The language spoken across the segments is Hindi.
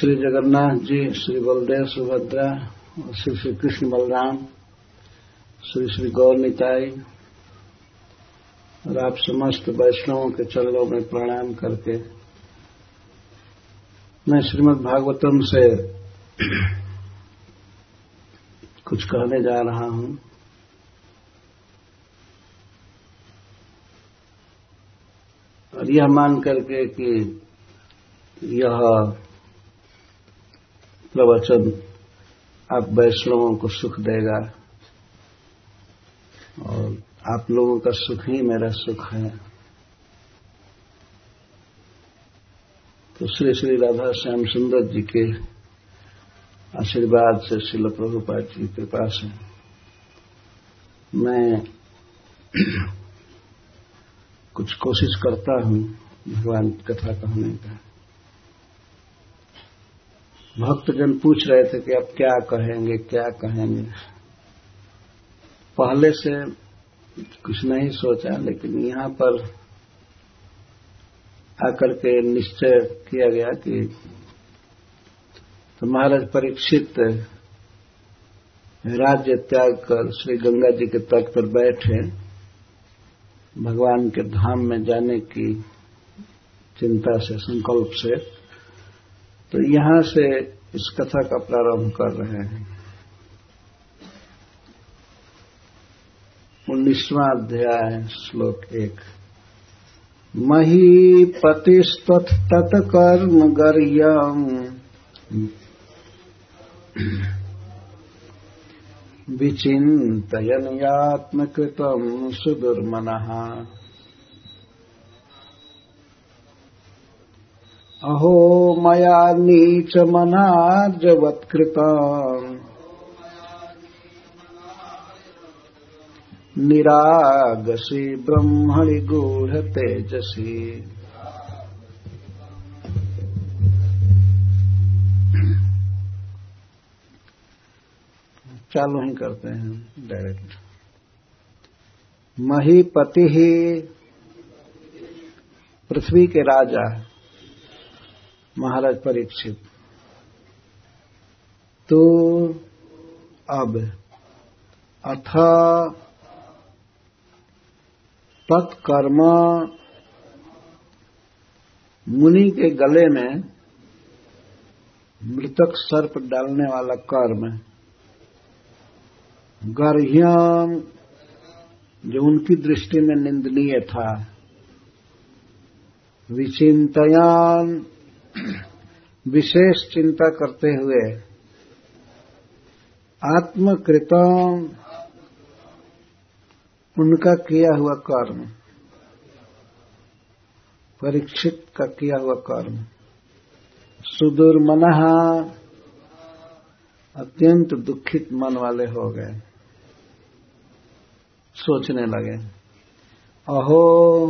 श्री जगन्नाथ जी, श्री बलदेव सुभद्रा और श्री श्री कृष्ण बलराम, श्री श्री गौर निताई, और आप समस्त वैष्णवों के चरणों में प्रणाम करके मैं श्रीमद् भागवतम से कुछ कहने जा रहा हूँ। और यह मान करके कि यह प्रवचन आप वैष्णवों को सुख देगा। और आप लोगों का सुख ही मेरा सुख है। तो श्री श्री राधा श्याम सुंदर जी के आशीर्वाद से शिल प्रभुपाद जी के पास है। मैं कुछ कोशिश करता हूँ भगवान कथा कहने का। भक्तजन पूछ रहे थे कि अब क्या कहेंगे क्या कहेंगे। पहले से कुछ नहीं सोचा, लेकिन यहाँ पर आकर के निश्चय किया गया कि तो महाराज परीक्षित राज्य त्याग कर श्री गंगा जी के तट पर बैठे, भगवान के धाम में जाने की चिंता से, संकल्प से तो यहाँ से इस कथा का प्रारंभ कर रहे हैं। उन्नीसवां अध्याय, श्लोक एक। मही पतिस्तथ तत्कर्म गर्यम। विचिन्तयन् यात्मकृतम् सुदुर्मनः। अहो मया नीच मना नीचमनार्जवत्कृता निरागसी ब्रह्मणि गूढतेजसी चालू ही करते हैं डायरेक्ट महीपति ही पृथ्वी के राजा महाराज परीक्षित। तो अब अथ तत्कर्म मुनि के गले में मृतक सर्प डालने वाला कर्म, गर्ह्यम जो उनकी दृष्टि में निंदनीय था विचिंतयान विशेष चिंता करते हुए आत्मकृतम उनका किया हुआ कर्म, परीक्षित का किया हुआ कर्म। सुदूर सुदुर्मन अत्यंत दुखित मन वाले हो गए। सोचने लगे, अहो,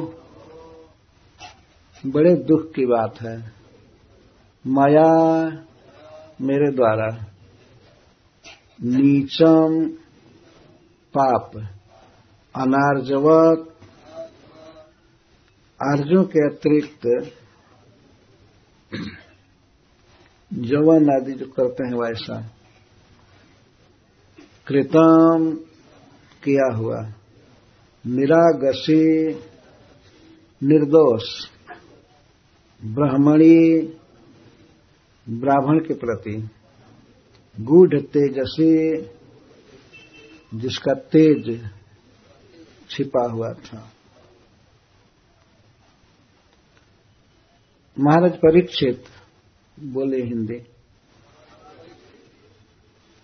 बड़े दुख की बात है। माया मेरे द्वारा नीचम पाप, अनार्जवत आर्जों के अतिरिक्त जवन आदि जो करते हैं वैसा कृतम किया हुआ, निरागसी, निर्दोष, ब्राह्मणी ब्राह्मण के प्रति गूढ़ तेजसी जिसका तेज छिपा हुआ था। महाराज परीक्षित बोले हिंदी।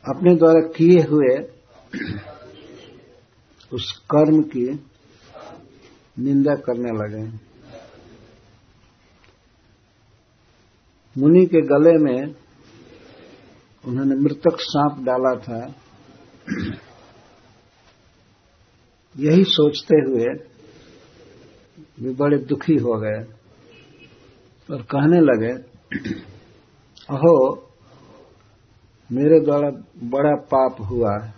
अपने द्वारा किए हुए उस कर्म की निंदा करने लगे। मुनि के गले में उन्होंने मृतक सांप डाला था। यही सोचते हुए वे बड़े दुखी हो गए और कहने लगे, अहो, मेरे द्वारा बड़ा पाप हुआ।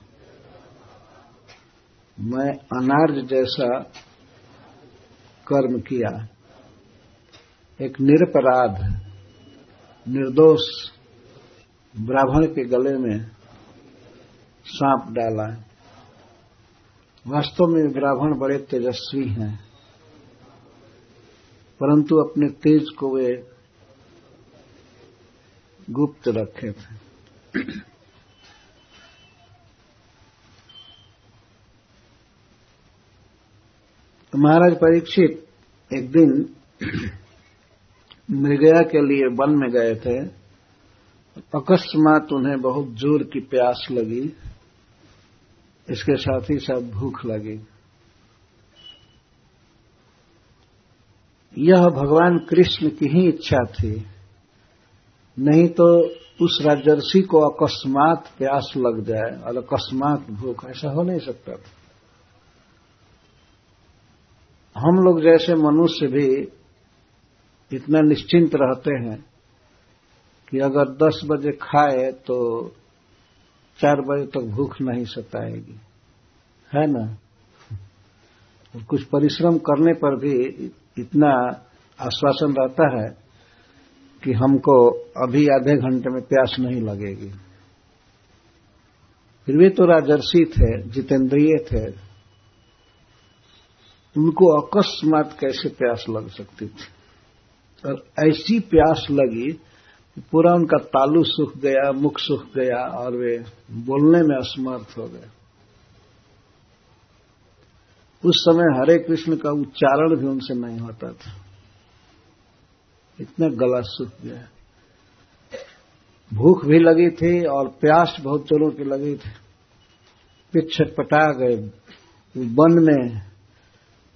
मैं अनार्ज जैसा कर्म किया। एक निरपराध निर्दोष ब्राह्मण के गले में सांप डाला वास्तव में ब्राह्मण बड़े तेजस्वी हैं, परंतु अपने तेज को वे गुप्त रखे थे। तो महाराज परीक्षित एक दिन मृगया के लिए वन में गए थे, अकस्मात उन्हें बहुत ज़ोर की प्यास लगी। इसके साथ ही साथ भूख लगी। यह भगवान कृष्ण की ही इच्छा थी। नहीं तो उस राजर्षि को अकस्मात प्यास लग जाए, और अकस्मात भूख, ऐसा हो नहीं सकता था। हम लोग जैसे मनुष्य भी इतना निश्चिंत रहते हैं कि अगर 10 बजे खाए तो चार बजे तक भूख नहीं सताएगी। है ना? कुछ परिश्रम करने पर भी इतना आश्वासन रहता है कि हमको अभी आधे घंटे में प्यास नहीं लगेगी। फिर भी तो राजर्षि थे, जितेंद्रिय थे। उनको अकस्मात कैसे प्यास लग सकती थी? और ऐसी प्यास लगी पूरा उनका तालू सूख गया, मुख सूख गया और वे बोलने में असमर्थ हो गए। उस समय हरे कृष्ण का उच्चारण भी उनसे नहीं होता था। इतना गला सूख गया। भूख भी लगी थी और प्यास बहुत जोरों की लगी थी। फिर छटपटा गए वन में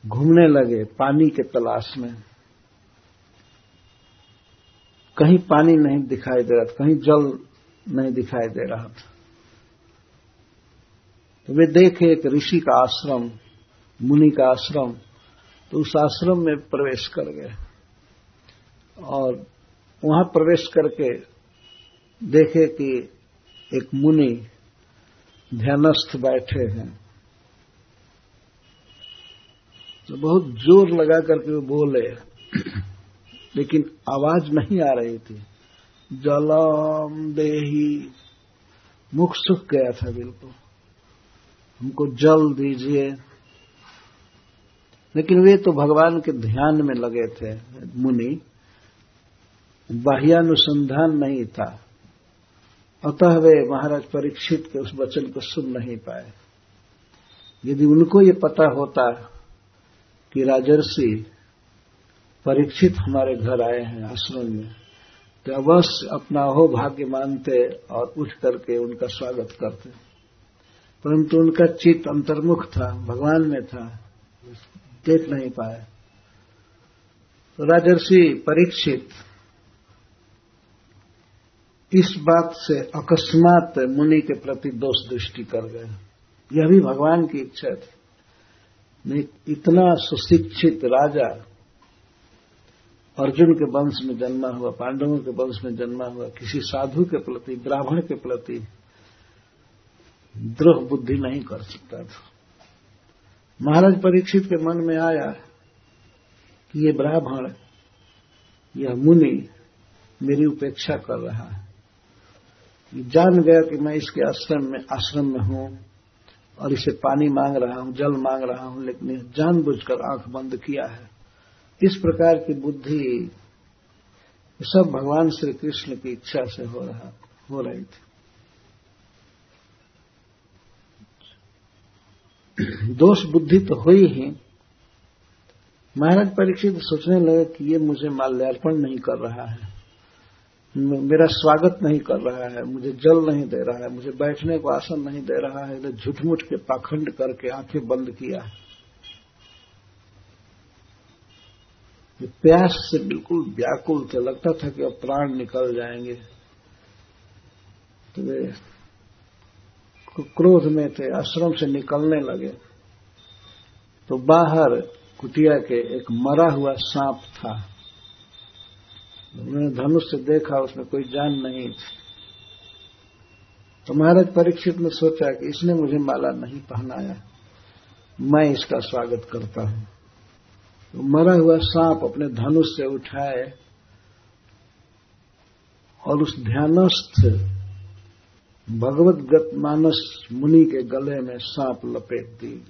घूमने लगे, पानी के तलाश में। कहीं पानी नहीं दिखाई दे रहा था, कहीं जल नहीं दिखाई दे रहा था। तो वे देखे एक ऋषि का आश्रम, मुनि का आश्रम तो उस आश्रम में प्रवेश कर गए। और वहाँ प्रवेश करके देखे कि एक मुनि ध्यानस्थ बैठे हैं। तो बहुत ज़ोर लगा करके वो बोले लेकिन आवाज़ नहीं आ रही थी। जलम देही। मुख सुख गया था बिल्कुल। हमको जल दीजिए। लेकिन वे तो भगवान के ध्यान में लगे थे, मुनि। बाह्यानुसंधान नहीं था। अतः वे महाराज परीक्षित के उस वचन को सुन नहीं पाए। यदि उनको ये पता होता कि राजर्षि परीक्षित हमारे घर आए हैं आश्रम में। तो अवश्य अपना हो भाग्य मानते और उठ करके उनका स्वागत करते। परंतु उनका चित्त अंतर्मुख था, भगवान में था, देख नहीं पाए। तो राजर्षि परीक्षित, इस बात से अकस्मात मुनि के प्रति दोष दृष्टि कर गए। यह भी भगवान की इच्छा थी। इतना सुशिक्षित राजा अर्जुन के वंश में जन्मा हुआ, पांडवों के वंश में जन्मा हुआ, किसी साधु के प्रति, ब्राह्मण के प्रति द्रोह बुद्धि नहीं कर सकता था। महाराज परीक्षित के मन में आया कि ये ब्राह्मण, यह मुनि मेरी उपेक्षा कर रहा है। जान गया कि मैं इसके आश्रम में आश्रम में हूँ और इसे पानी मांग रहा हूँ, जल मांग रहा हूँ, लेकिन जानबूझकर आँख बंद किया है। इस प्रकार की बुद्धि सब भगवान श्री कृष्ण की इच्छा से हो रहा, हो रही थी? दोष बुद्धि तो हुई ही। महाराज परीक्षित सोचने लगे कि ये मुझे माल्यार्पण नहीं कर रहा है। मेरा स्वागत नहीं कर रहा है, मुझे जल नहीं दे रहा है, मुझे बैठने को आसन नहीं दे रहा है झूठमुठ के पाखंड करके आँखें बंद किया है। प्यास से बिल्कुल व्याकुल थे लगता था कि अब प्राण निकल जाएँगे। तो वे क्रोध में थे, आश्रम से निकलने लगे। तो बाहर कुटिया के एक मरा हुआ सांप था। उन्होंने धनुष से देखा, उसमें कोई जान नहीं थी। तो महाराज परीक्षित ने सोचा कि इसने मुझे माला नहीं पहनाया। मैं इसका स्वागत करता हूँ। मरा हुआ सांप अपने धनुष से उठाए और उस ध्यानस्थ भगवत गत मानस मुनि के गले में सांप लपेट दी।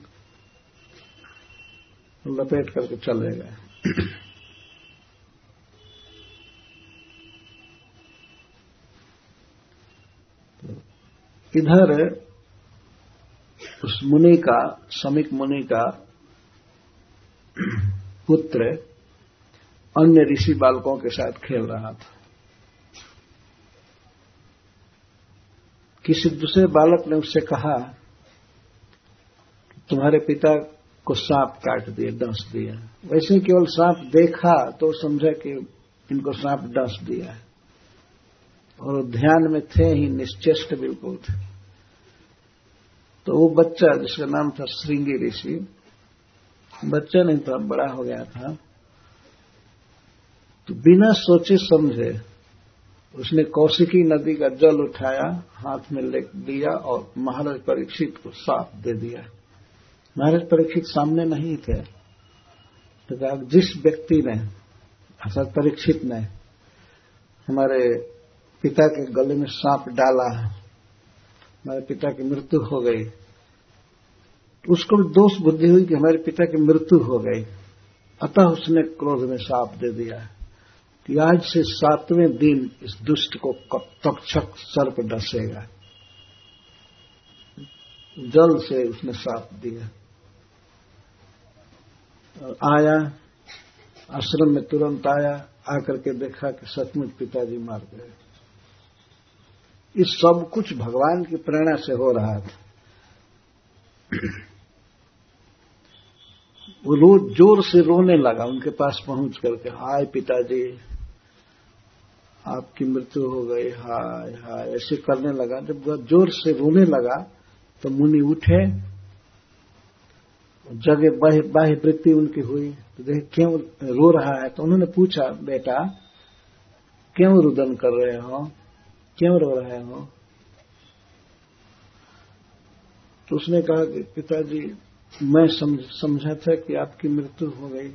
लपेट करके चले गए। इधर उस मुनि का, समिक मुनि का पुत्र अन्य ऋषि बालकों के साथ खेल रहा था। किसी दूसरे बालक ने उससे कहा, तुम्हारे पिता को सांप काट दिए, डस दिया। वैसे केवल सांप देखा तो समझा कि इनको सांप डंस दिया और ध्यान में थे ही, निश्चेष्ट बिल्कुल थे। तो वो बच्चा, जिसका नाम था श्रृंगी ऋषि बच्चा नहीं था, बड़ा हो गया था। तो बिना सोचे समझे उसने कौशिकी नदी का जल उठाया, हाथ में ले दिया और महाराज परीक्षित को साफ़ दे दिया। महाराज परीक्षित सामने नहीं थे। तो कहा, जिस व्यक्ति ने, अर्थात परीक्षित ने हमारे पिता के गले में सांप डाला, हमारे पिता की मृत्यु हो गई उसको भी दोष बुद्धि हुई कि हमारे पिता की मृत्यु हो गई। अतः उसने क्रोध में साप दे दिया। कि आज से सातवें दिन इस दुष्ट को तक्षक सर्प डसेगा। जल से उसने साप दिया। और आया, आश्रम में तुरंत आया, आकर के देखा कि सचमुच पिताजी मार गए। इस सब कुछ भगवान की प्रेरणा से हो रहा था। वो रोज ज़ोर से रोने लगा, उनके पास पहुँच करके, हाय पिताजी, आपकी मृत्यु हो गई, हाय हाय। ऐसे करने लगा। जब ज़ोर से रोने लगा तो मुनि उठे, जगह बाह्य वृत्ति उनकी हुई। तो देख, क्यों रो रहा है? तो उन्होंने पूछा, बेटा, क्यों रुदन कर रहे हो? क्यों रो रहे हो? तो उसने कहा कि, पिताजी मैं समझ, समझा था कि आपकी मृत्यु हो गई।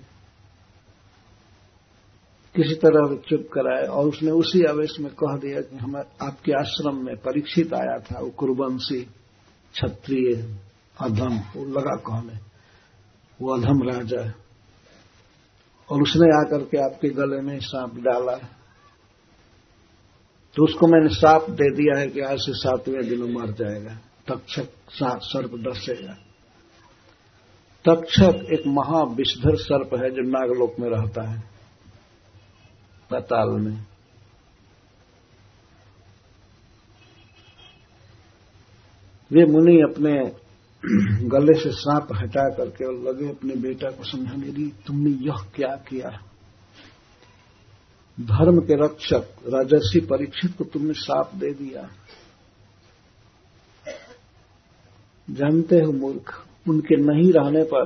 किसी तरह चुप कराए और उसने उसी आवेश में कह दिया कि हम आपके आश्रम में परीक्षित आया था वो कुरुवंशी क्षत्रिय अधम वो लगा कहने वो अधम राजा और उसने आकर के आपके गले में सांप डाला। तो उसको मैंने साफ़ दे दिया है कि आज से सातवें दिन मर जाएगा तक्षक सर्प डसेगा। तक्षक एक महाविषधर सर्प है जो नागलोक में रहता है। पताल में। वे मुनि अपने गले से सांप हटा करके और लगे अपने बेटा को समझाने दी तुमने यह क्या किया? धर्म के रक्षक, राजर्षि परीक्षित को तुमने साप दे दिया। जानते हो मूर्ख उनके नहीं रहने पर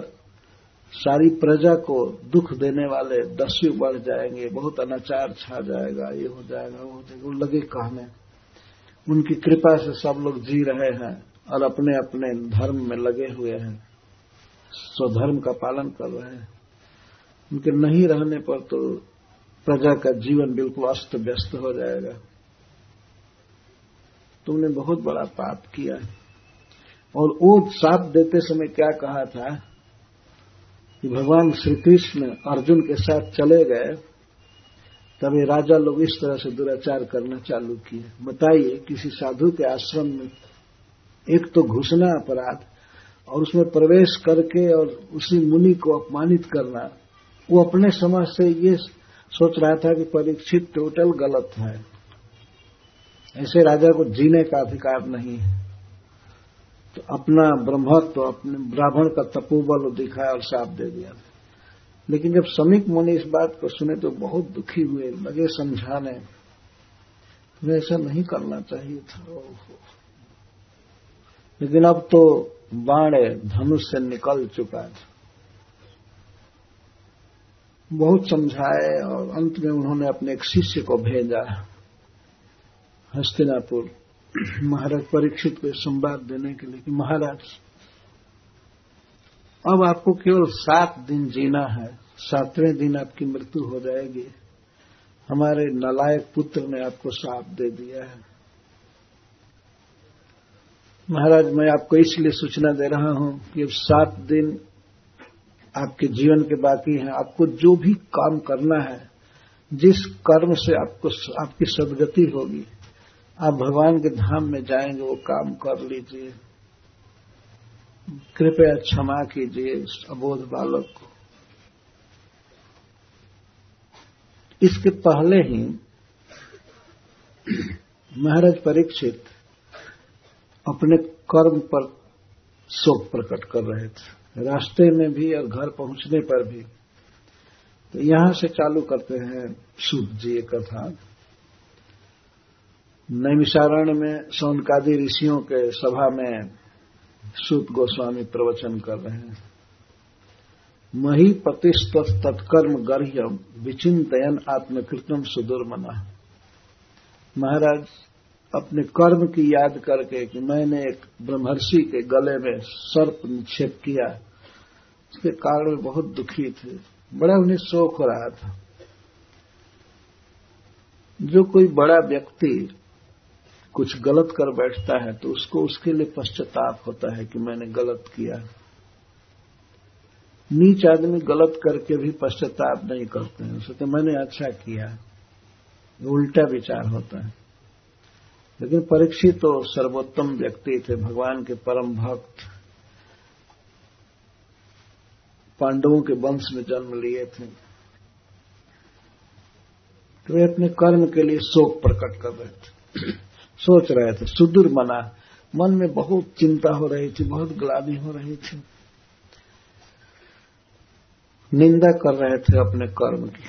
सारी प्रजा को दुख देने वाले दस्यु बढ़ जाएँगे, बहुत अनाचार छा जाएगा, ये हो जाएगा, वो हो जाएगा, वो लगे कहने। उनकी कृपा से सब लोग जी रहे हैं और अपने अपने धर्म में लगे हुए हैं, स्वधर्म का पालन कर रहे हैं। उनके नहीं रहने पर तो प्रजा का जीवन बिल्कुल अस्त व्यस्त हो जाएगा। तुमने बहुत बड़ा पाप किया और वो साप देते समय क्या कहा था कि भगवान श्री कृष्ण अर्जुन के साथ चले गए तभी राजा लोग इस तरह से दुराचार करना चालू किए। बताइए, किसी साधु के आश्रम में एक तो घुसना अपराध और उसमें प्रवेश करके और उसी मुनि को अपमानित करना, वो अपने समाज से ये सोच रहा था कि परीक्षित टोटल गलत है। ऐसे राजा को जीने का अधिकार नहीं है। तो अपना ब्रह्मत्व तो अपने ब्राह्मण का तपोबल दिखाया और साफ़ दे दिया लेकिन जब समीक मुनि इस बात को सुने तो बहुत दुखी हुए, लगे समझाने, तुम्हें ऐसा नहीं करना चाहिए था। लेकिन अब तो बाण धनुष से निकल चुका था। बहुत समझाए और अंत में उन्होंने अपने एक शिष्य को भेजा, हस्तिनापुर। महाराज परीक्षित को संवाद देने के लिए कि महाराज, अब आपको केवल सात दिन जीना है, सातवें दिन आपकी मृत्यु हो जाएगी। हमारे नलायक पुत्र ने आपको साप दे दिया है। महाराज, मैं आपको इसलिए सूचना दे रहा हूँ कि अब सात दिन आपके जीवन के बाकी हैं। आपको जो भी काम करना है, जिस कर्म से आपको आपकी सदगति होगी आप भगवान के धाम में जाएँगे, वो काम कर लीजिए। कृपया क्षमा कीजिए अबोध बालक को। इसके पहले ही महाराज परीक्षित अपने कर्म पर शोक प्रकट कर रहे थे। रास्ते में भी और घर पहुँचने पर भी। तो यहाँ से चालू करते हैं सूत जी कथा। नैमिषारण्य में सौनकादि ऋषियों के सभा में सूत गोस्वामी प्रवचन कर रहे हैं। मही प्रतिस्त तत्कर्म गर्ह्यम विचिंतयन आत्मकृतम सुदुर्मना। महाराज, अपने कर्म की याद करके कि मैंने एक ब्रह्मर्षि के गले में सर्प निक्षेप किया, उसके कारण बहुत दुखी थे। बड़ा उन्हें शोक हो रहा था। जो कोई बड़ा व्यक्ति कुछ गलत कर बैठता है तो उसको उसके लिए पश्चाताप होता है कि मैंने गलत किया। नीच आदमी गलत करके भी पश्चाताप नहीं करते हैं। उसे तो मैंने अच्छा किया। उल्टा विचार होता है। लेकिन परीक्षित तो सर्वोत्तम व्यक्ति थे, भगवान के परम भक्त। पांडवों के वंश में जन्म लिए थे। तो वे अपने कर्म के लिए शोक प्रकट कर रहे थे। सोच रहे थे, सुदूर मना। मन में बहुत चिंता हो रही थी, बहुत ग्लानी हो रही थी। निंदा कर रहे थे अपने कर्म की।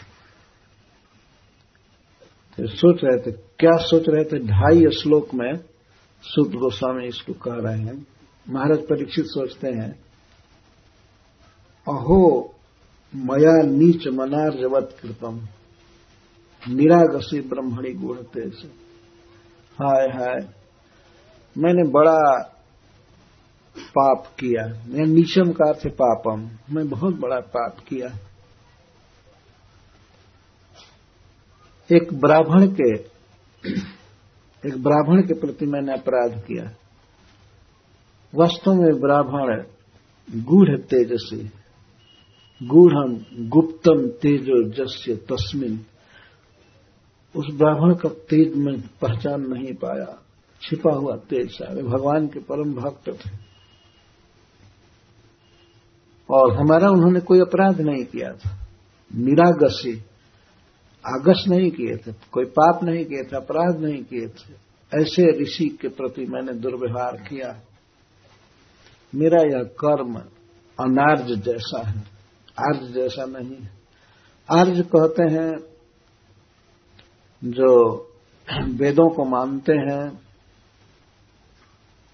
तो सोच रहे थे, क्या सोच रहे थे? ढाई श्लोक में शुद्ध गोस्वामी इसको कह रहे हैं। महाराज परीक्षित सोचते हैं, अहो, मया नीच मनार्जवत कृतम। निरागसी ब्रह्मणी गुणते से हाय हाय। मैंने बड़ा पाप किया। मैं नीचम का थे पापम। मैं बहुत बड़ा पाप किया। एक ब्राह्मण के, एक ब्राह्मण के प्रति मैंने अपराध किया। वास्तव में ब्राह्मण गूढ़ तेजसी। गूढ़ गुप्तम तेजो जस्य तस्मिन। उस ब्राह्मण का तेज में पहचान नहीं पाया। छिपा हुआ तेज सारे भगवान के परम भक्त थे। और हमारा उन्होंने कोई अपराध नहीं किया था। निरागसी आगस नहीं किए थे। कोई पाप नहीं किए थे, अपराध नहीं किए थे। ऐसे ऋषि के प्रति मैंने दुर्व्यवहार किया। मेरा यह कर्म अनार्ज जैसा है। आर्ज जैसा नहीं है। आर्ज कहते हैं जो वेदों को मानते हैं,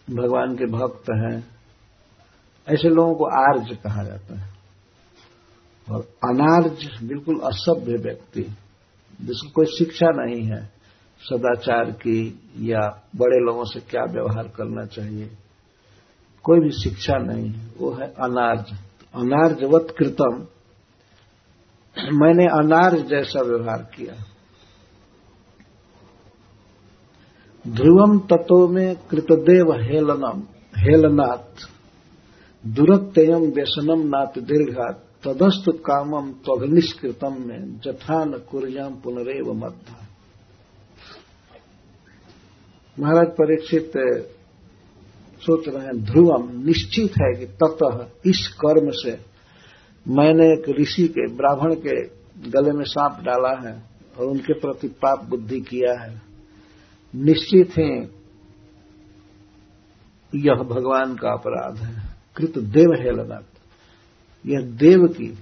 भगवान के भक्त हैं, ऐसे लोगों को आर्ज कहा जाता है। और अनार्ज बिल्कुल असभ्य व्यक्ति, जिसको कोई शिक्षा नहीं है, सदाचार की या बड़े लोगों से क्या व्यवहार करना चाहिए, कोई भी शिक्षा नहीं है वो है अनार्ज। अनार्जवत कृतम मैंने अनार्ज जैसा व्यवहार किया। ध्रुवम तत्व में कृतदेव हेलनम हेलनाथ दुरत्ययम व्यसनम नाथ दीर्घात। तदस्त कामम त्वघनिष्कृतम में जथान कुरियाम पुनरेव मध्य महाराज परीक्षित सोच रहे हैं ध्रुवम निश्चित है कि ततः इस कर्म से मैंने एक ऋषि के, ब्राह्मण के गले में सांप डाला है और उनके प्रति पाप बुद्धि किया है। निश्चित है। यह भगवान का अपराध है। कृत देव है लगा यह देव की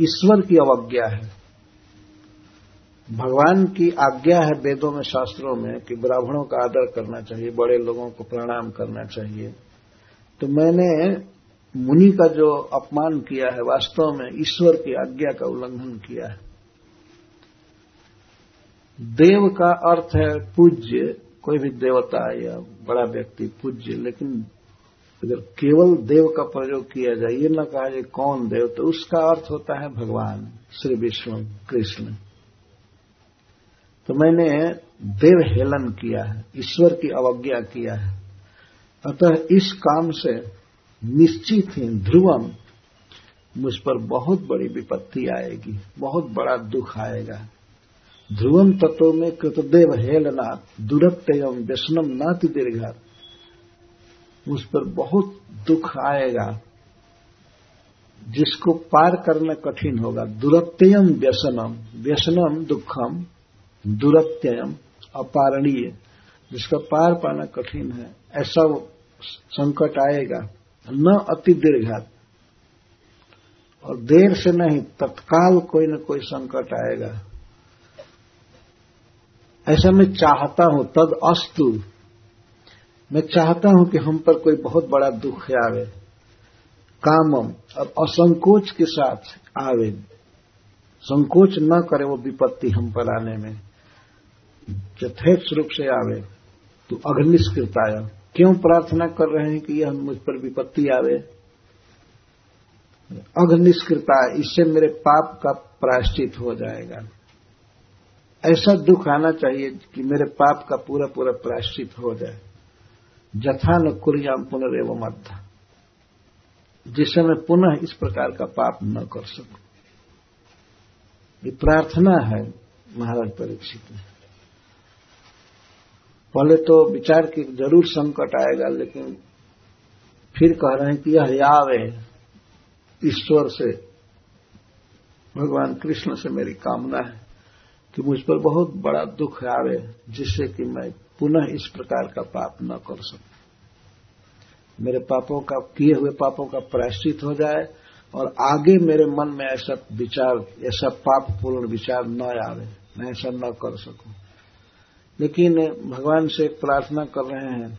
ईश्वर की अवज्ञा है। भगवान की आज्ञा है वेदों में शास्त्रों में कि ब्राह्मणों का आदर करना चाहिए बड़े लोगों को प्रणाम करना चाहिए। तो मैंने मुनि का जो अपमान किया है वास्तव में ईश्वर की आज्ञा का उल्लंघन किया है। देव का अर्थ है पूज्य। कोई भी देवता या बड़ा व्यक्ति पूज्य, लेकिन अगर केवल देव का प्रयोग किया जाए, ये न कहा जाए कौन देव तो उसका अर्थ होता है भगवान, श्री विष्णु, कृष्ण। तो मैंने देव हेलन किया है, ईश्वर की अवज्ञा किया है। अतः इस काम से निश्चित ही ध्रुवम मुझ पर बहुत बड़ी विपत्ति आएगी, बहुत बड़ा दुख आएगा। ध्रुवम तत्व में कृतदेव हेलनाथ दुरत्त एवं व्यसनम नाति दीर्घात। मुझ पर बहुत दुख आएगा, जिसको पार करना कठिन होगा। दुरत्ययम व्यसनम व्यसनम दुखम दुरत्ययम अपारणीय। जिसका पार पाना कठिन है, ऐसा वो संकट आएगा, न अति दीर्घात। और देर से नहीं, तत्काल कोई न कोई संकट आएगा। ऐसा मैं चाहता हूँ, तद अस्तु। मैं चाहता हूँ कि हम पर कोई बहुत बड़ा दुख आवे। कामम और असंकोच के साथ आवे। संकोच न करे वो विपत्ति हम पर आने में। यथेच रूप से आवे तो अग्निष्कृताय क्यों प्रार्थना कर रहे हैं कि यह मुझ पर विपत्ति आवे? अग्निष्कृता इससे मेरे पाप का प्रायश्चित हो जाएगा। ऐसा दुख आना चाहिए कि मेरे पाप का पूरा पूरा प्रायश्चित हो जाए। जथा न कुरियाम पुनरेव मध्य जिससे मैं पुनः इस प्रकार का पाप न कर सकूँ। ये प्रार्थना है, महाराज परीक्षित में। पहले तो विचार की ज़रूर संकट आएगा, लेकिन फिर कह रहे हैं कि यह यावे, ईश्वर से, भगवान कृष्ण से मेरी कामना है। कि मुझ पर बहुत बड़ा दुख आवे, जिससे कि मैं पुनः इस प्रकार का पाप न कर सकूँ। मेरे पापों का, किए हुए पापों का प्रायश्चित हो जाए और आगे मेरे मन में ऐसा विचार, ऐसा पाप पूर्ण विचार न आवे, मैं ऐसा न कर सकूँ। लेकिन भगवान से एक प्रार्थना कर रहे हैं,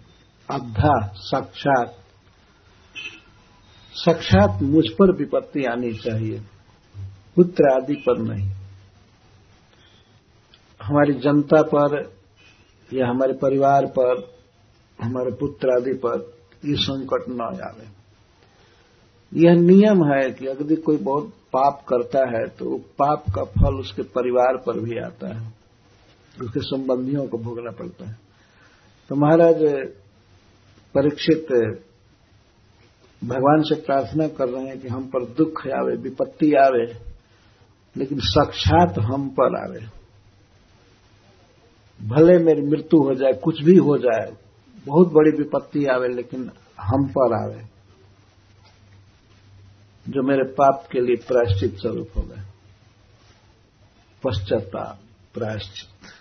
अब्धा, साक्षात। साक्षात मुझ पर विपत्ति आनी चाहिए, पुत्र आदि पर नहीं। हमारी जनता पर या हमारे परिवार पर, हमारे पुत्र आदि पर ये संकट न आवे यह नियम है कि अगर कोई बहुत पाप करता है तो पाप का फल उसके परिवार पर भी आता है। उसके संबंधियों को भोगना पड़ता है। तो महाराज, परीक्षित भगवान से प्रार्थना कर रहे हैं कि हम पर दुख आवे, विपत्ति आवे, लेकिन साक्षात हम पर आवे। भले मेरी मृत्यु हो जाए, कुछ भी हो जाए, बहुत बड़ी विपत्ति आवे, लेकिन हम पर आवे, जो मेरे पाप के लिए प्रायश्चित स्वरूप हो गए पश्चाताप, प्रायश्चित,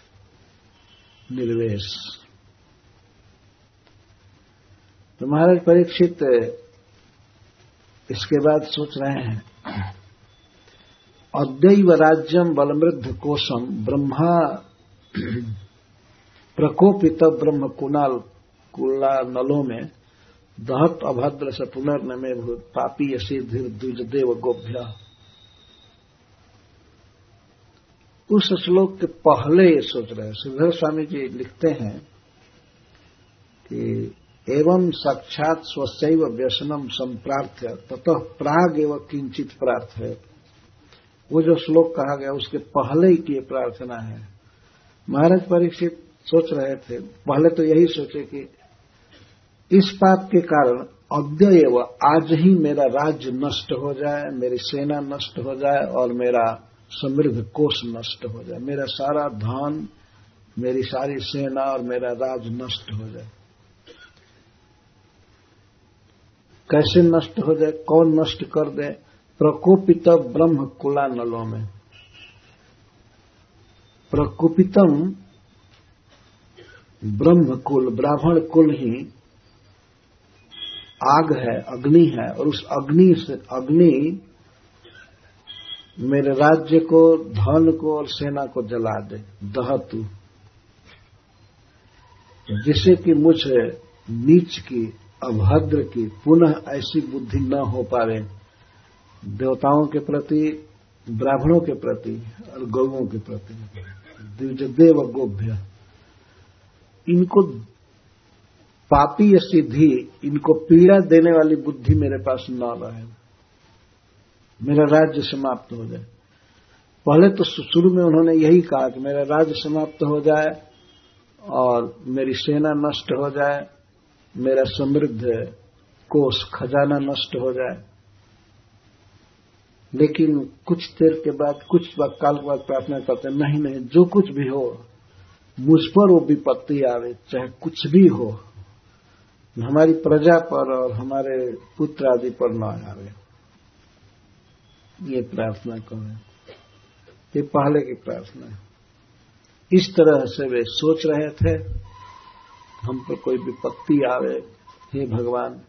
निर्वेश। तो महाराज परीक्षित, इसके बाद सोच रहे हैं, अद्वैव राज्यम बलमृद्ध कोशम ब्रह्मा प्रकोपित ब्रह्म कुणाल कुल्ला नलों में दहत अभद्र से पुनर्नमे भूत पापी धीर द्विजदेव गोभ्य। उस श्लोक के पहले ये सोच रहे हैं। श्रीधर स्वामी जी लिखते हैं कि एवं साक्षात स्वशैव व्यसनम संप्रार्थ्य ततः प्राग एवं किंचित प्रार्थ है। वो जो श्लोक कहा गया, उसके पहले ही की प्रार्थना है। महाराज परीक्षित सोच रहे थे। पहले तो यही सोचे कि इस पाप के कारण अद्यव आज ही मेरा राज्य नष्ट हो जाए, मेरी सेना नष्ट हो जाए और मेरा समृद्ध कोष नष्ट हो जाए। मेरा सारा धन, मेरी सारी सेना और मेरा राज नष्ट हो जाए। कैसे नष्ट हो जाए? कौन नष्ट कर दे? प्रकोपित ब्रह्म कुला नलों में। प्रकोपितम ब्रह्म कुल, ब्राह्मण कुल ही आग है, अग्नि है, और उस अग्नि से, अग्नि मेरे राज्य को, धन को और सेना को जला दे, दहतु। जिससे कि मुझे नीच की, अभद्र की, पुनः ऐसी बुद्धि न हो पावे। देवताओं के प्रति, ब्राह्मणों के प्रति और गौओं के प्रति। देव गोभ्य। इनको पापी या सिद्धि, इनको पीड़ा देने वाली बुद्धि मेरे पास न रहे। मेरा राज्य समाप्त हो जाए। पहले तो शुरू में उन्होंने यही कहा कि मेरा राज्य समाप्त हो जाए और मेरी सेना नष्ट हो जाए, मेरा समृद्ध कोष, खजाना नष्ट हो जाए। लेकिन कुछ देर के बाद, कुछ काल के बाद प्रार्थना करते नहीं नहीं, जो कुछ भी हो मुझ पर वो विपत्ति आवे, चाहे कुछ भी हो, हमारी प्रजा पर और हमारे पुत्र आदि पर न आवे। ये प्रार्थना करें। ये पहले की प्रार्थना है। इस तरह से वे सोच रहे थे, हम पर कोई विपत्ति आवे, हे भगवान,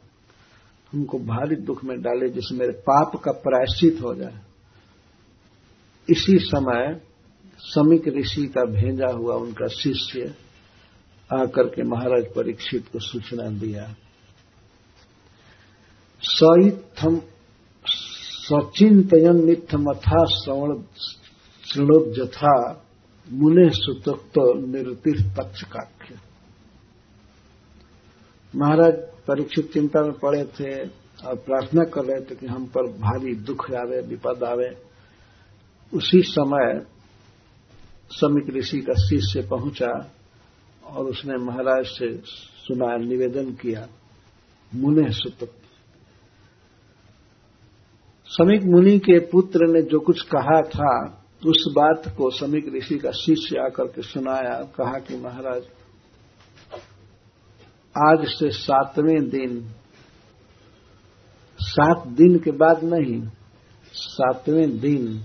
हमको भारी दुख में डाले जिससे मेरे पाप का प्रायश्चित हो जाए। इसी समय समिक ऋषि का भेजा हुआ उनका शिष्य आकर के महाराज परीक्षित को सूचना दिया। सईथम सचिंतयन निथमथा श्रवण श्रृणोजथा मुने सुतुक्त निरुतिर तक्षकाख्य महाराज परीक्षित चिंता में पड़े थे और प्रार्थना कर रहे थे कि हम पर भारी दुख आवे विपद आवे। उसी समय समिक ऋषि का शिष्य पहुँचा और उसने महाराज से सुना, निवेदन किया, मुने सुत समिक मुनि के पुत्र ने जो कुछ कहा था, उस बात को समिक ऋषि का शिष्य आकर के सुनाया, कहा कि महाराज, आज से सातवें दिन, सात दिन के बाद नहीं, सातवें दिन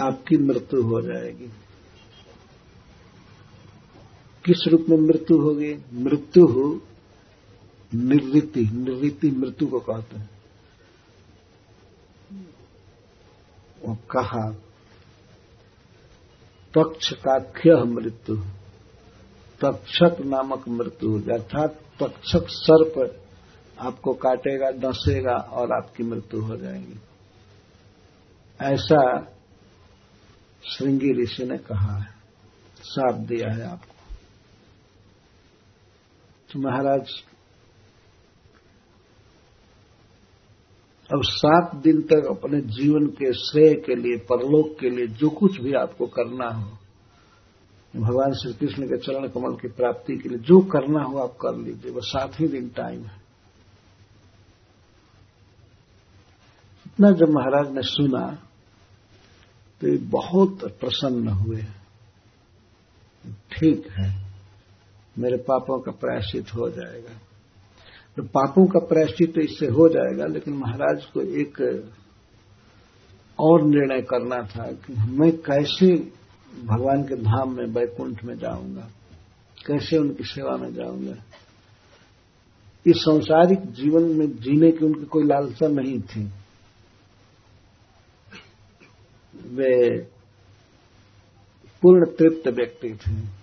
आपकी मृत्यु हो जाएगी। किस रूप में मृत्यु होगी? मृत्यु हो निर्वृत्ति निर्वृत्ति मृत्यु को कहते हैं। वो कहा पक्ष का ख्य मृत्यु। तक्षक नामक मृत्यु। अर्थात तक्षक सर्प आपको काटेगा डसेगा और आपकी मृत्यु हो जाएगी। ऐसा श्रृंगी ऋषि ने कहा है, साप दिया है आपको। तो महाराज, अब सात दिन तक अपने जीवन के श्रेय के लिए, परलोक के लिए जो कुछ भी आपको करना हो, भगवान श्री कृष्ण के चरण कमल की प्राप्ति के लिए जो करना हो आप कर लीजिए वो सात ही दिन टाइम है। इतना जब महाराज ने सुना तो बहुत प्रसन्न हुए। ठीक है, मेरे पापों का प्रायश्चित हो जाएगा। तो पापों का प्रायश्चित तो इससे हो जाएगा, लेकिन महाराज को एक और निर्णय करना था कि मैं कैसे भगवान के धाम में, बैकुंठ में जाऊँगा, कैसे उनकी सेवा में जाऊँगा। इस संसारिक जीवन में जीने की उनकी कोई लालसा नहीं थी। वे पूर्ण तृप्त व्यक्ति थे।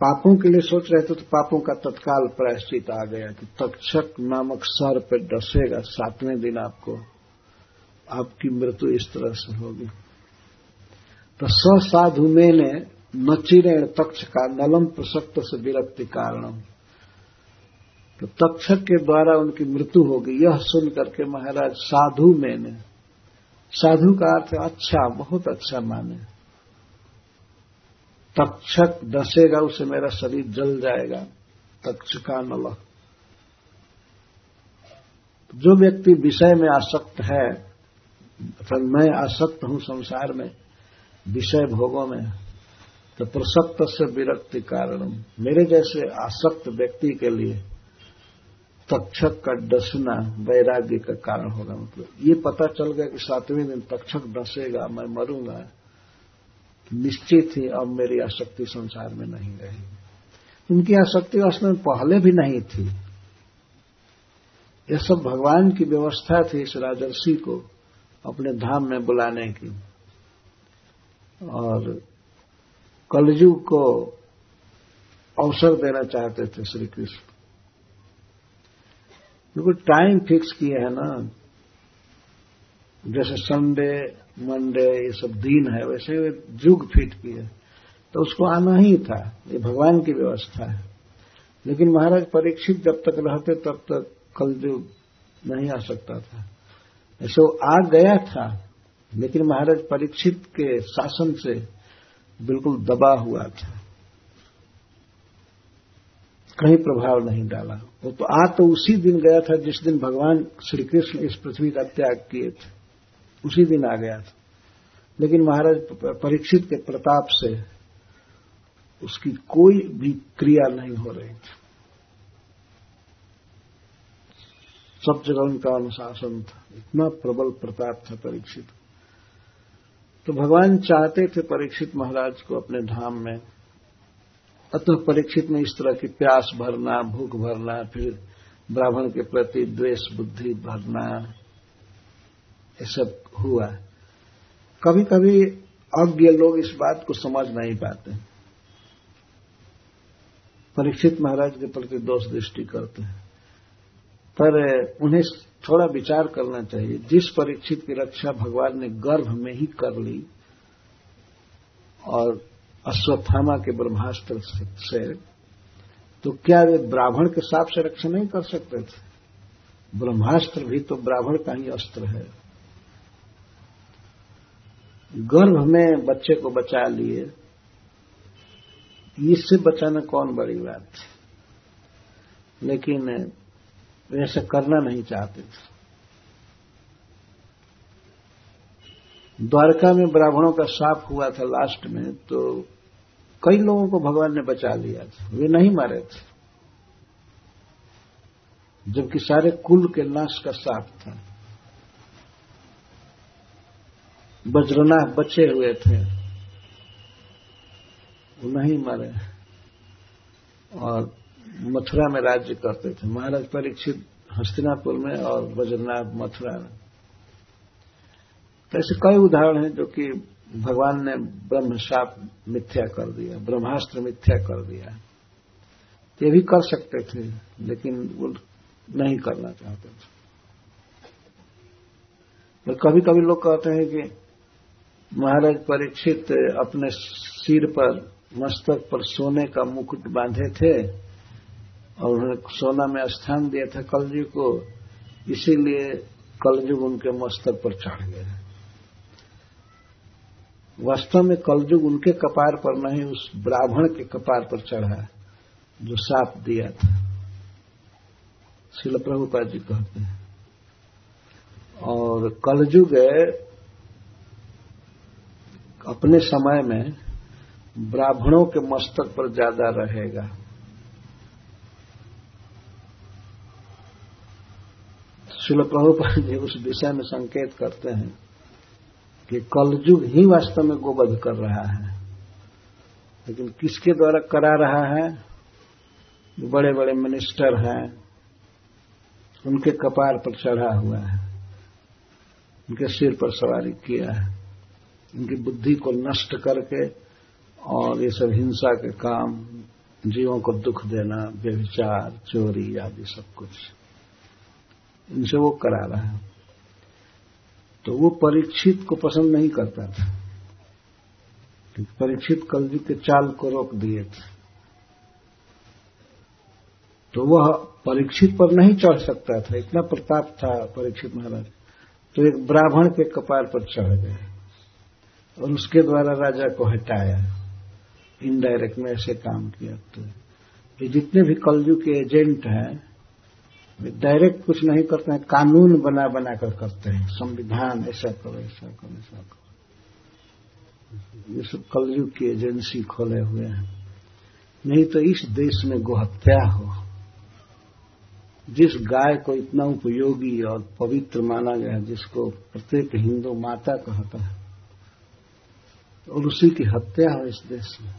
पापों के लिए सोच रहे थे तो पापों का तत्काल प्रायश्चित आ गया कि तक्षक नामक सर पर डसेगा, सातवें दिन आपको, आपकी मृत्यु इस तरह से होगी। तो ससाधु में ने नचिरेण तक्ष का नलम प्रसक्त से विरक्ति कारणम। तो तक्षक के द्वारा उनकी मृत्यु होगी। यह सुन करके महाराज साधु में ने साधु का अर्थ अच्छा बहुत अच्छा माने तक्षक डसेगा उसे मेरा शरीर जल जाएगा। तक्षका नल जो व्यक्ति विषय में आसक्त है, अर्थात मैं आसक्त हूँ संसार में, विषय भोगों में तो प्रसक्त से विरक्ति कारण मेरे जैसे आसक्त व्यक्ति के लिए तक्षक का डसना वैराग्य का कारण होगा मतलब। ये पता चल गया कि सातवें दिन तक्षक डसेगा, मैं मरूँगा निश्चित ही अब मेरी आसक्ति संसार में नहीं रहेगी। उनकी आसक्ति असल में पहले भी नहीं थी। यह सब भगवान की व्यवस्था थी इस राजर्षि को अपने धाम में बुलाने की। और कलयुग को अवसर देना चाहते थे श्री कृष्ण। बिल्कुल टाइम फिक्स किए है ना। जैसे संडे, मंडे, ये सब दिन है, वैसे वे युग फिट किए तो उसको आना ही था, ये भगवान की व्यवस्था है। लेकिन महाराज परीक्षित जब तक रहते, तब तक कल युग नहीं आ सकता था। ऐसे वो आ गया था, लेकिन महाराज परीक्षित के शासन से बिल्कुल दबा हुआ था। कहीं प्रभाव नहीं डाला। वो तो आ तो उसी दिन गया था जिस दिन भगवान श्री कृष्ण इस पृथ्वी का त्याग किए थे। उसी दिन आ गया था। लेकिन महाराज परीक्षित के प्रताप से उसकी कोई भी क्रिया नहीं हो रही थी। सब जगह उनका अनुशासन था। इतना प्रबल प्रताप था परीक्षित। तो भगवान चाहते थे परीक्षित महाराज को अपने धाम में अतः परीक्षित में इस तरह की प्यास भरना, भूख भरना, फिर ब्राह्मण के प्रति द्वेष, बुद्धि भरना, ये सब हुआ। कभी कभी अज्ञ लोग इस बात को समझ नहीं पाते। परीक्षित महाराज के प्रति दोष दृष्टि करते हैं। पर उन्हें थोड़ा विचार करना चाहिए। जिस परीक्षित की रक्षा भगवान ने गर्भ में ही कर ली और अश्वत्थामा के ब्रह्मास्त्र से तो क्या वे ब्राह्मण के साप से रक्षा नहीं कर सकते थे? ब्रह्मास्त्र भी तो ब्राह्मण का ही अस्त्र है। गर्भ में बच्चे को बचा लिए, इससे बचाना कौन बड़ी बात थी लेकिन वे ऐसा करना नहीं चाहते थे। द्वारका में ब्राह्मणों का साफ़ हुआ था लास्ट में तो कई लोगों को भगवान ने बचा लिया था, वे नहीं मारे थे। जबकि सारे कुल के नाश का साफ़ था। वज्रनाथ बचे हुए थे, वो नहीं मरे। और मथुरा में राज्य करते थे। महाराज परीक्षित हस्तिनापुर में और वज्रनाथ मथुरा में। तो ऐसे कई उदाहरण हैं जो कि भगवान ने ब्रह्म शाप मिथ्या कर दिया, ब्रह्मास्त्र मिथ्या कर दिया। ये भी कर सकते थे, लेकिन वो नहीं करना चाहते थे। तो कभी कभी लोग कहते हैं कि महाराज परीक्षित अपने सिर पर, मस्तक पर सोने का मुकुट बांधे थे, और उन्होंने सोना में स्थान दिया था कलयुग को, इसीलिए कलयुग उनके मस्तक पर चढ़ गए। वास्तव में कलयुग उनके कपार पर नहीं, उस ब्राह्मण के कपार पर चढ़ा, जो साप दिया था। शिल प्रभुपाद जी कहते हैं। और कलयुग अपने समय में ब्राह्मणों के मस्तक पर ज़्यादा रहेगा। शिल प्रभुपाद जी उस विषय में संकेत करते हैं। कि कलयुग ही वास्तव में गोवध कर रहा है। लेकिन किसके द्वारा करा रहा है? बड़े बड़े मिनिस्टर हैं। उनके कपार पर चढ़ा हुआ है। उनके सिर पर सवारी किया है। उनकी बुद्धि को नष्ट करके और ये सब हिंसा के काम, जीवों को दुख देना, व्यभिचार, चोरी आदि सब कुछ। इनसे वो करा रहा है। तो वो परीक्षित को पसंद नहीं करता था। परीक्षित कलजी के चाल को रोक दिए थे। तो वह परीक्षित पर नहीं चढ़ सकता था। इतना प्रताप था परीक्षित महाराज। तो एक ब्राह्मण के कपार पर चढ़ गए और उसके द्वारा राजा को हटाया। इनडायरेक्ट में ऐसे काम किया तो। जितने भी कलयुग के एजेंट हैं डायरेक्ट कुछ नहीं करते हैं, कानून बना बना कर करते हैं, संविधान, ऐसा करो ऐसा करो ऐसा करो। ये सब कलयुग की एजेंसी खोले हुए हैं। नहीं तो इस देश में गोहत्या हो। जिस गाय को इतना उपयोगी और पवित्र माना गया जिसको प्रत्येक हिंदू माता कहता है, और उसी की हत्या हो इस देश में।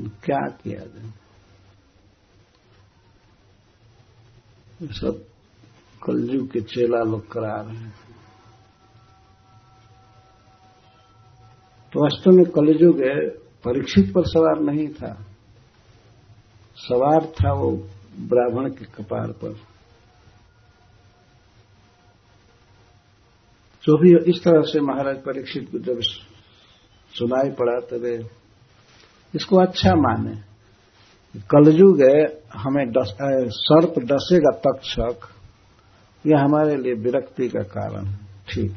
क्या किया जाए? सब कलयुग के चेला लोग करा रहे हैं। तो वास्तव में कलयुग परीक्षित पर सवार नहीं था। सवार था वो ब्राह्मण के कपार पर। जो भी इस तरह से महाराज परीक्षित को जब सुनाई पड़ा तब इसको अच्छा माने। कलयुग है हमें डस, सर्प डसेगा तक्षक यह हमारे लिए विरक्ति का कारण। है ठीक।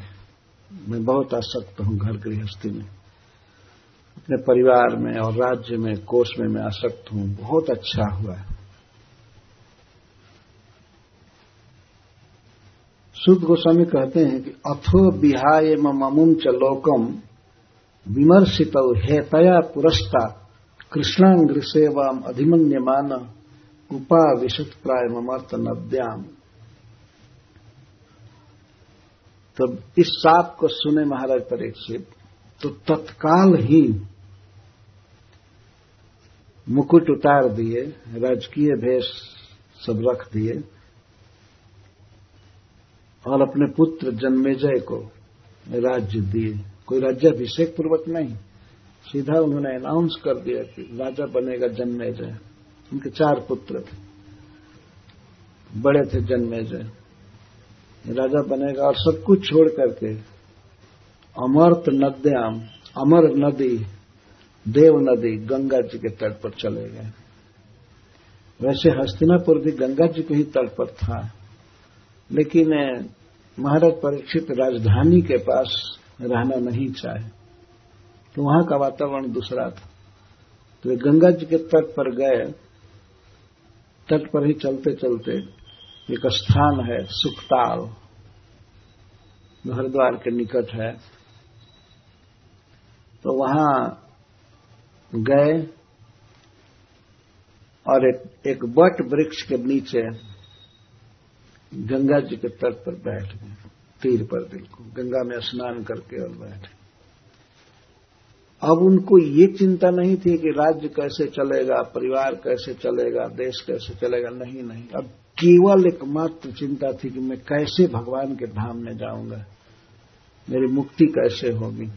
मैं बहुत आसक्त हूँ घर गृहस्थी में। अपने परिवार में और राज्य में कोष में मैं आसक्त हूँ। बहुत अच्छा हुआ है। शुद्ध गोस्वामी कहते हैं कि अथो विहाय ममुम च लोकम विमर्शित हेतया पुरस्ता कृष्णांग्र सेवाम अधिमन्यमान उपा विशत प्राय ममर्त नद्याम तो इस साप को सुने महाराज परीक्षित तो तत्काल ही मुकुट उतार दिए, राजकीय भेष सब रख दिए, और अपने पुत्र जन्मेजय को राज्य दिए। कोई राज्य राज्याभिषेक पूर्वक नहीं। सीधा उन्होंने अनाउंस कर दिया कि राजा बनेगा जन्मेजय। उनके चार पुत्र थे। बड़े थे जन्मेजय। राजा बनेगा और सब कुछ छोड़ करके अमर्त नद्याम, अमर नदी, देव नदी गंगा जी के तट पर चले गए। वैसे हस्तिनापुर भी गंगा जी के ही तट पर था। लेकिन, महाराज परीक्षित राजधानी के पास रहना नहीं चाहे। तो वहाँ का वातावरण दूसरा था। तो वे गंगा जी के तट पर गए। तट पर ही चलते चलते एक स्थान है सुखताल। हरिद्वार के निकट है। तो वहाँ गए और एक, एक बट वृक्ष के नीचे गंगा जी के तट पर बैठ गए तीर पर बिल्कुल। गंगा में स्नान करके और बैठे। अब उनको ये चिंता नहीं थी कि राज्य कैसे चलेगा, परिवार कैसे चलेगा, देश कैसे चलेगा। नहीं नहीं। अब केवल एकमात्र चिंता थी कि मैं कैसे भगवान के धाम में जाऊँगा। मेरी मुक्ति कैसे होगी?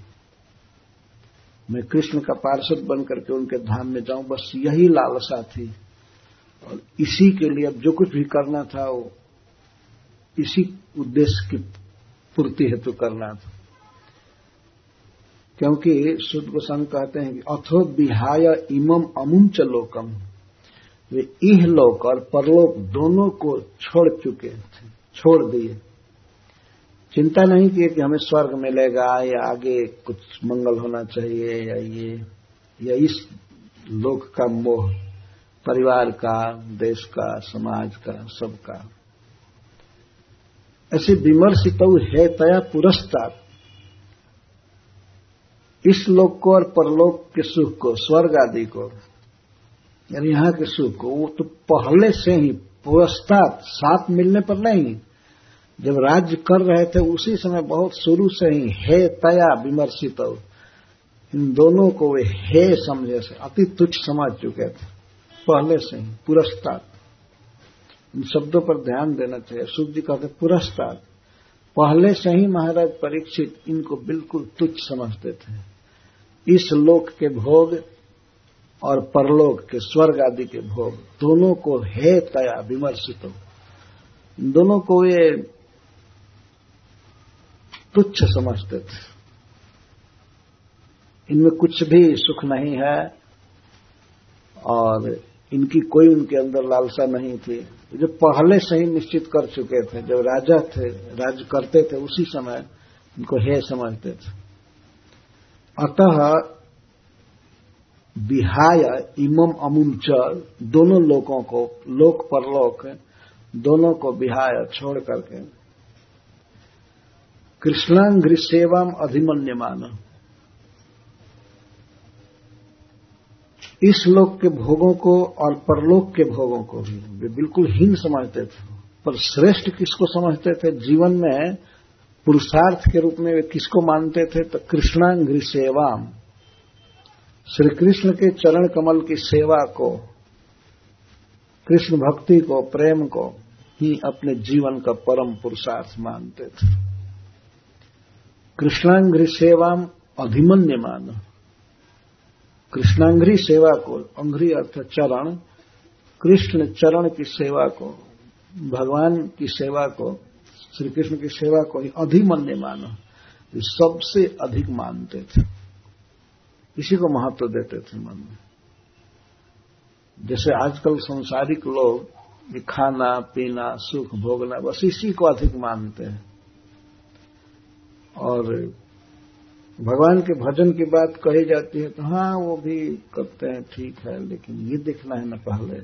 मैं कृष्ण का पार्षद बन करके उनके धाम में जाऊँ, बस यही लालसा थी। और इसी के लिए अब जो कुछ भी करना था, वो इसी उद्देश्य की पूर्ति हेतु करना था। क्योंकि शुद्ध गोस्वामी कहते हैं कि अथो विहाय इमम अमुम च लोकम। वे इह लोक और परलोक दोनों को छोड़ चुके थे, छोड़ दिए। चिंता नहीं की कि हमें स्वर्ग मिलेगा या आगे कुछ मंगल होना चाहिए या ये, या इस लोक का मोह, परिवार का, देश का, समाज का सबका ऐसे विमर्शित है तया पुरस्कार इस लोक को और परलोक के सुख को, स्वर्ग आदि को, यानी यहाँ के सुख को, वो तो पहले से ही पुरस्तात साथ मिलने पर नहीं। जब राज्य कर रहे थे, उसी समय बहुत शुरू से ही हे तया विमर्शित इन दोनों को वे हे समझे से अति तुच्छ समझ चुके थे, पहले से ही, पुरस्तात। इन शब्दों पर ध्यान देना चाहिए। शुद्ध जी कहते पुरस्कार पहले से ही महाराज परीक्षित इनको बिल्कुल तुच्छ समझते थे। इस लोक के भोग और परलोक के स्वर्ग आदि के भोग, दोनों को है तया विमर्शित। दोनों को ये तुच्छ समझते थे। इनमें कुछ भी सुख नहीं है और इनकी कोई उनके अंदर लालसा नहीं थी। जो पहले से ही निश्चित कर चुके थे, जब राजा थे, राज करते थे, उसी समय इनको हे समझते थे। अतः विहाय इमम अमुम च दोनों लोगों को, लोक परलोक, दोनों को विहाय छोड़ करके। कृष्णांग्रि सेवाम अधिमन्यमान। इस लोक के भोगों को और परलोक के भोगों को भी। वे बिल्कुल हीन समझते थे। पर श्रेष्ठ किसको समझते थे? जीवन में पुरुषार्थ के रूप में वे किसको मानते थे? तो कृष्णांग्री सेवाम। श्री कृष्ण के चरण कमल की सेवा को, कृष्ण भक्ति को, प्रेम को ही अपने जीवन का परम पुरुषार्थ मानते थे। कृष्णांग्री सेवाम अधिमन्य मान। कृष्णांग्री सेवा को, अंग्री अर्थ चरण, कृष्ण चरण की सेवा को, भगवान की सेवा को श्री कृष्ण की सेवा को अधिमन्य मानो सबसे अधिक मानते थे। इसी को महत्व देते थे मन में। जैसे आजकल संसारिक लोग खाना, पीना, सुख भोगना, बस इसी को अधिक मानते हैं। और भगवान के भजन की बात कही जाती है तो हाँ वो भी करते हैं, ठीक है, लेकिन ये देखना है ना पहले।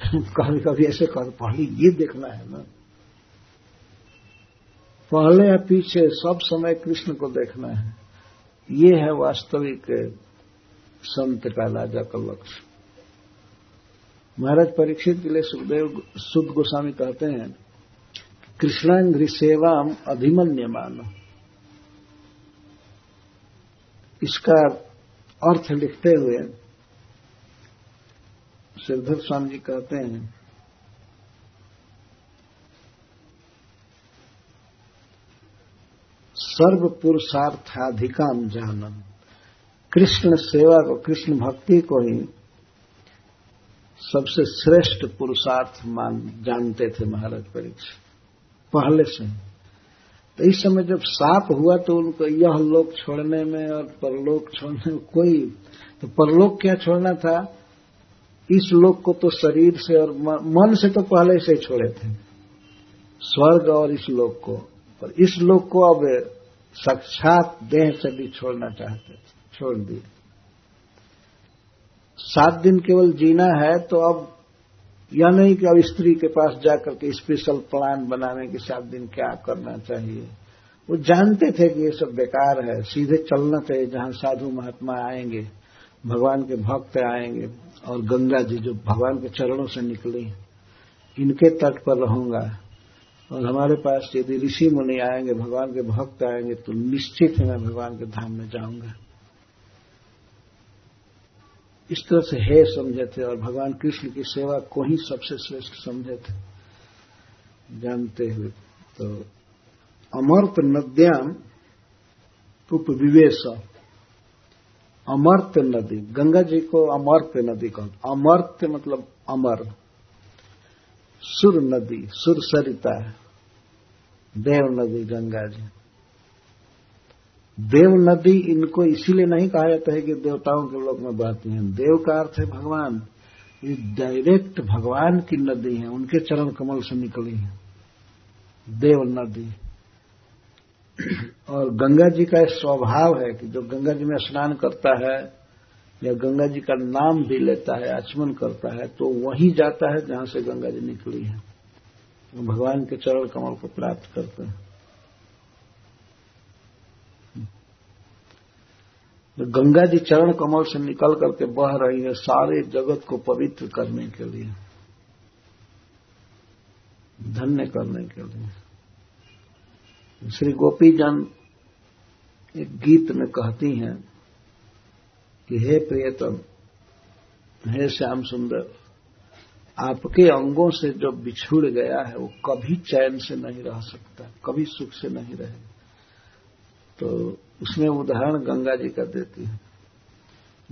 कभी कभी ऐसे कर, पहले ये देखना है ना। पहले या पीछे सब समय कृष्ण को देखना है। ये है वास्तविक संत का राजा का लक्ष्य महाराज परीक्षित के लिए सुखदेव शुद्ध गोस्वामी कहते हैं कृष्णांग्री सेवाम अधिमन्य मानो इसका अर्थ लिखते हुए श्रीधर स्वामी जी कहते हैं सर्व पुरुषार्थाधिकाम जानन। कृष्ण सेवा को कृष्ण भक्ति को ही सबसे श्रेष्ठ पुरुषार्थ मान जानते थे महाराज परीक्षा। पहले से। तो इस समय जब साप हुआ तो उनको यह लोक छोड़ने में और परलोक छोड़ने में कोई तो परलोक क्या छोड़ना था? इस लोक को तो शरीर से और मन से तो पहले से छोड़े थे। स्वर्ग और इस लोक को। और इस लोक को अब साक्षात देह से भी छोड़ना चाहते थे, छोड़ दिए। सात दिन केवल जीना है तो अब यह नहीं कि अब स्त्री के पास जाकर के स्पेशल प्लान बनाने के सात दिन क्या करना चाहिए। वो जानते थे कि ये सब बेकार है, सीधे चलना चाहिए जहाँ साधु महात्मा आएँगे, भगवान के भक्त आएँगे और गंगा जी जो भगवान के चरणों से निकली, इनके तट पर रहूँगा। और हमारे पास यदि ऋषि मुनि आएँगे, भगवान के भक्त आएँगे तो निश्चित ही मैं भगवान के धाम में जाऊँगा। इस तरह से है समझे थे और भगवान कृष्ण की सेवा को ही सबसे श्रेष्ठ समझे थे। जानते हुए तो अमर्त नद्याम उपविवेश। अमर्त्य नदी, गंगा जी को अमर्त्य नदी कहो। अमर्त्य मतलब अमर। सुर नदी, सुर सरिता देव नदी, गंगा जी। देव नदी इनको इसीलिए नहीं कहा जाता है कि देवताओं के लोग में बहती हैं। देव का अर्थ है भगवान। ये डायरेक्ट भगवान की नदी है। उनके चरण कमल से निकली है। देव नदी। और गंगा जी का स्वभाव है कि जो गंगा जी में स्नान करता है या गंगा जी का नाम भी लेता है, आचमन करता है तो वहीं जाता है जहाँ से गंगा जी निकली है। भगवान के चरण कमल को प्राप्त करते हैं। गंगा जी चरण कमल से निकल करके बह रही है सारे जगत को पवित्र करने के लिए, धन्य करने के लिए। श्री गोपी जन एक गीत में कहती हैं कि हे प्रियतम, हे श्याम सुंदर, आपके अंगों से जो बिछुड़ गया है, वो कभी चैन से नहीं रह सकता, कभी सुख से नहीं रहे। तो उसमें उदाहरण गंगा जी का देती है।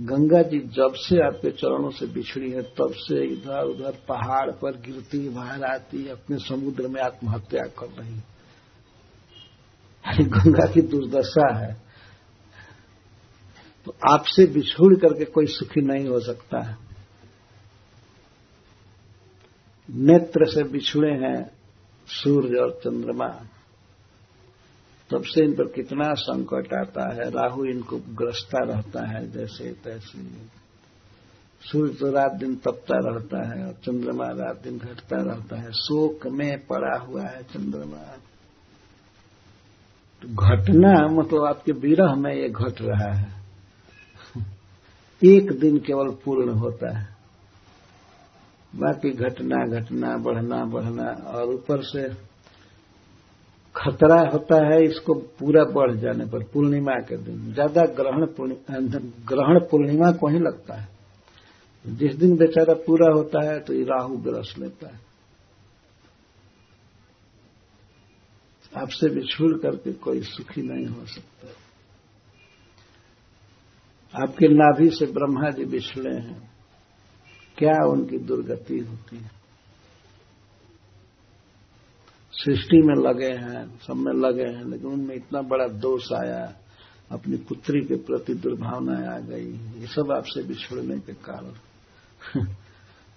गंगा जी जब से आपके चरणों से बिछड़ी है, तब से इधर उधर पहाड़ पर गिरती बाहर आती, अपने समुद्र में आत्महत्या कर रही गंगा की दुर्दशा है। तो आपसे बिछुड़ करके कोई सुखी नहीं हो सकता है। नेत्र से बिछुड़े हैं सूर्य और चंद्रमा। तब से इन पर कितना संकट आता है, राहु इनको ग्रस्ता रहता है जैसे तैसे। सूर्य तो रात दिन तपता रहता है और चंद्रमा रात दिन घटता रहता है। शोक में पड़ा हुआ है चंद्रमा। तो घटना मतलब आपके विरह में ये घट रहा है। एक दिन केवल पूर्ण होता है। बाकी घटना घटना, बढ़ना बढ़ना, और ऊपर से खतरा होता है, इसको पूरा बढ़ जाने पर, पूर्णिमा के दिन। ज़्यादा ग्रहण ग्रहण पूर्णिमा को ही लगता है। जिस दिन बेचारा पूरा होता है तो ये राहु ग्रस लेता है। आपसे बिछुड़ करके कोई सुखी नहीं हो सकता। आपके नाभि से ब्रह्मा जी बिछड़े हैं। क्या उनकी दुर्गति होती है? सृष्टि में लगे हैं, सब में लगे हैं, लेकिन उनमें इतना बड़ा दोष आया, अपनी पुत्री के प्रति दुर्भावनाएँ आ गई। ये सब आपसे बिछड़ने के कारण।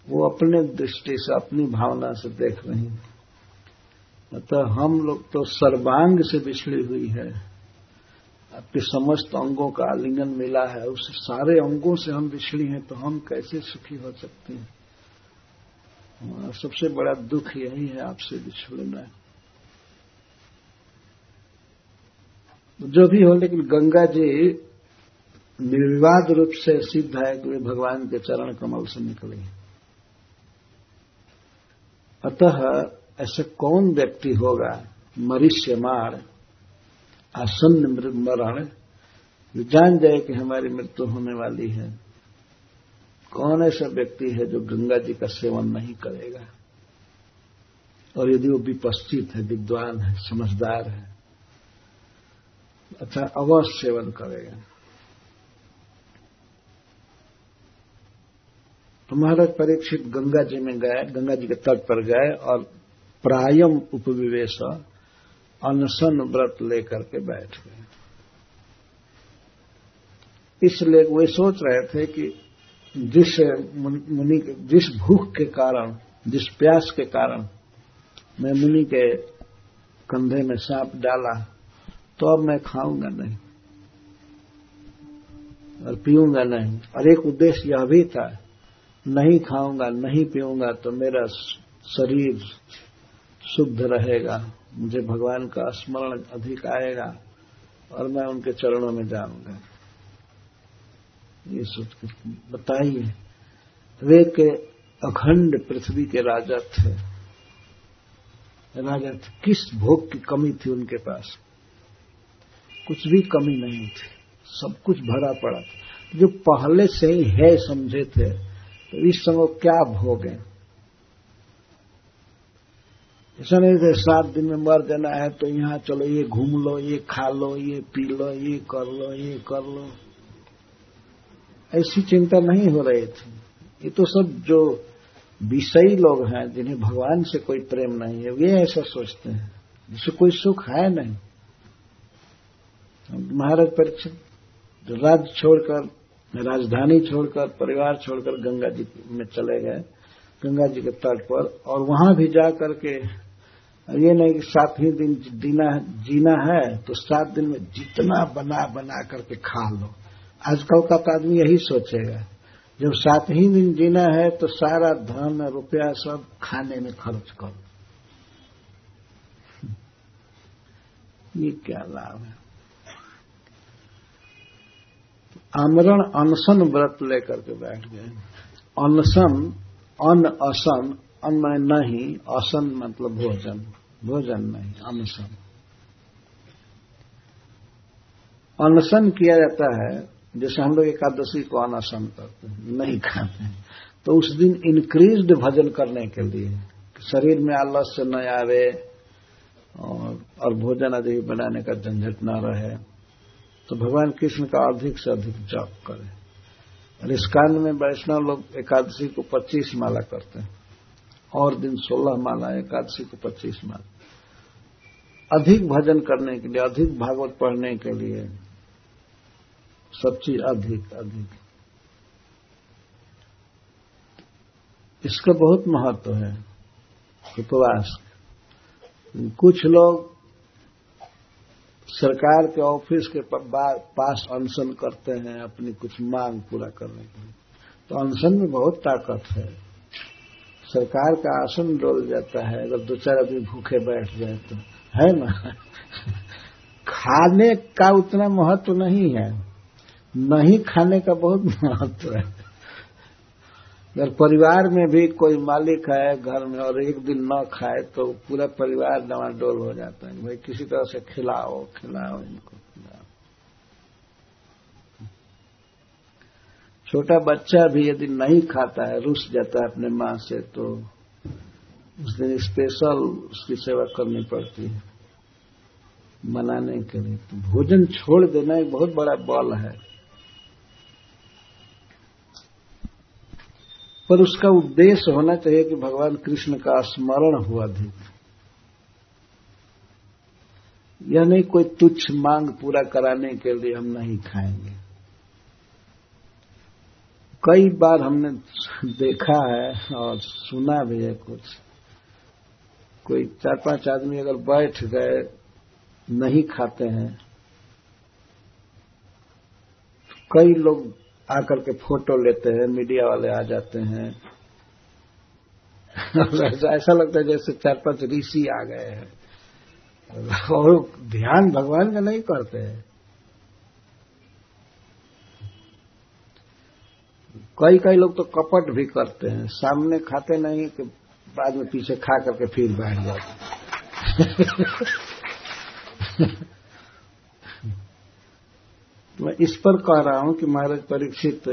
वो अपने दृष्टि से, अपनी भावना से देख रही अतः हम लोग तो सर्वांग से बिछड़ी हुई है। आपके समस्त अंगों का आलिंगन मिला है, उस सारे अंगों से हम बिछड़ी हैं तो हम कैसे सुखी हो सकते हैं? हमारा सबसे बड़ा दुख यही है आपसे बिछड़ना जो भी हो, लेकिन गंगा जी निर्विवाद रूप से सिद्ध है कि वे भगवान के चरण कमल से निकले अतः ऐसे कौन व्यक्ति होगा मरीष्य मार आसन्न मरण जो जान जाए कि हमारी मृत्यु होने वाली है। कौन ऐसा व्यक्ति है जो गंगा जी का सेवन नहीं करेगा? और यदि वो विपस्थित है, विद्वान है, समझदार है अच्छा अवश्य सेवन करेगा। तो महाराज परीक्षित गंगा जी में गए, गंगा जी के तट पर गए और प्रायम उपविवेश अनशन व्रत लेकर के बैठ गए। इसलिए वे सोच रहे थे कि जिस मुनि जिस भूख के कारण, जिस प्यास के कारण मैं मुनि के कंधे में सांप डाला तो अब मैं खाऊँगा नहीं और पीऊँगा नहीं। और एक उद्देश्य यह भी था, नहीं खाऊँगा, नहीं पीऊँगा तो मेरा शरीर शुद्ध रहेगा। मुझे भगवान का स्मरण अधिक आएगा और मैं उनके चरणों में जाऊँगा। ये सोच बताइए। वे के अखंड पृथ्वी के राजा थे। राजा थे। किस भोग की कमी थी उनके पास? कुछ भी कमी नहीं थी। सब कुछ भरा पड़ा था। जो पहले से ही है समझे थे तो इस समय क्या भोग है? ऐसा नहीं थे सात दिन में मर देना है तो यहाँ चलो, ये घूम लो, ये खा लो, ये पी लो, ये कर लो, ये कर लो। ऐसी चिंता नहीं हो रही थी। ये तो सब जो विषयी लोग हैं, जिन्हें भगवान से कोई प्रेम नहीं है, वे ऐसा सोचते हैं, जिससे कोई सुख है नहीं। महाराज परीक्षित राज्य छोड़कर, राजधानी छोड़कर, परिवार छोड़कर गंगा जी में चले गए गंगा जी के तट पर और वहाँ भी जा करके ये नहीं कि सात ही दिन जीना जीना है तो सात दिन में जितना बना बना करके खा लो। आजकल का तो आदमी यही सोचेगा, जब सात ही दिन जीना है तो सारा धन, रुपया सब खाने में खर्च करो। ये क्या लाभ है? आमरण अनशन व्रत लेकर के बैठ गए। अनशन अन असन अन्न नहीं असन मतलब भोजन भोजन नहीं अनशन अनशन किया जाता है जैसे हम लोग एकादशी को अनशन करते हैं नहीं खाते हैं तो उस दिन इंक्रीज्ड भजन करने के लिए शरीर में आलस्य न आवे और, और भोजन अधिक बनाने का झंझट न रहे तो भगवान कृष्ण का अधिक से अधिक जप करें। और इस कांड में वैष्णव लोग एकादशी को 25 माला करते हैं। और दिन 16 माला, एकादशी को 25 माला। अधिक भजन करने के लिए, अधिक भागवत पढ़ने के लिए, सब चीज़ अधिक अधिक। इसका बहुत महत्व है, उपवास। कुछ लोग सरकार के ऑफ़िस के पास अनशन करते हैं, अपनी कुछ मांग पूरा करने के लिए तो अनशन में बहुत ताकत है। सरकार का आसन डोल जाता है, अगर दो चार आदमी भूखे बैठ जाए तो। है ना? खाने का उतना महत्व नहीं है। नहीं खाने का बहुत महत्व है। अगर परिवार में भी कोई मालिक है, घर में और एक दिन न खाए तो पूरा परिवार डवाडोल हो जाता है। भाई, किसी तरह से खिलाओ खिलाओ इनको, खिलाओ। छोटा बच्चा भी यदि नहीं खाता है, रुस जाता है अपने माँ से तो उस दिन स्पेशल उसकी सेवा करनी पड़ती है। मनाने के लिए। तो भोजन छोड़ देना एक बहुत बड़ा बल है। पर उसका उद्देश्य होना चाहिए कि भगवान कृष्ण का स्मरण हो अधिक यह नहीं कोई तुच्छ मांग पूरा कराने के लिए हम नहीं खाएँगे। कई बार हमने देखा है और सुना भी है कुछ। कोई चार पाँच आदमी अगर बैठ गए, नहीं खाते हैं, कई लोग आकर के फ़ोटो लेते हैं, मीडिया वाले आ जाते हैं। ऐसा लगता है जैसे चार पाँच ऋषि आ गए हैं। और ध्यान भगवान का नहीं करते हैं। कई कई लोग तो कपट भी करते हैं। सामने खाते नहीं कि बाद में पीछे खा करके फिर बैठ जाते मैं इस पर कह रहा हूँ कि महाराज परीक्षित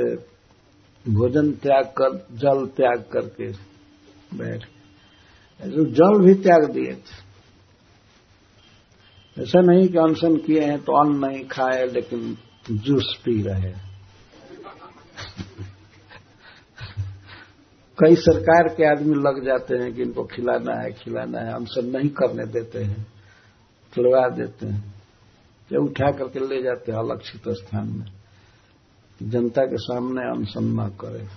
भोजन त्याग कर, जल त्याग करके बैठ जो जल भी त्याग दिए थे। ऐसा नहीं कि अनशन किए हैं तो अन्न नहीं खाए, लेकिन जूस पी रहे कई सरकार के आदमी लग जाते हैं कि इनको खिलाना है खिलाना है, अनशन नहीं करने देते हैं खिलवा देते हैं। या उठा करके ले जाते हैं अलक्षित स्थान में। जनता के सामने अनशन न करे।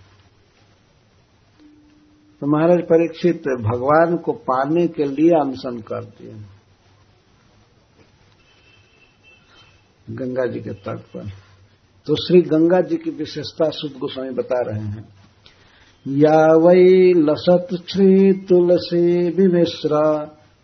तो महाराज परीक्षित भगवान को पाने के लिए अनशन करते हैं गंगा जी के तट पर। तो श्री गंगा जी की विशेषता शुद्ध गोस्वामी बता रहे हैं। या वै लसत श्री तुलसी विमिश्र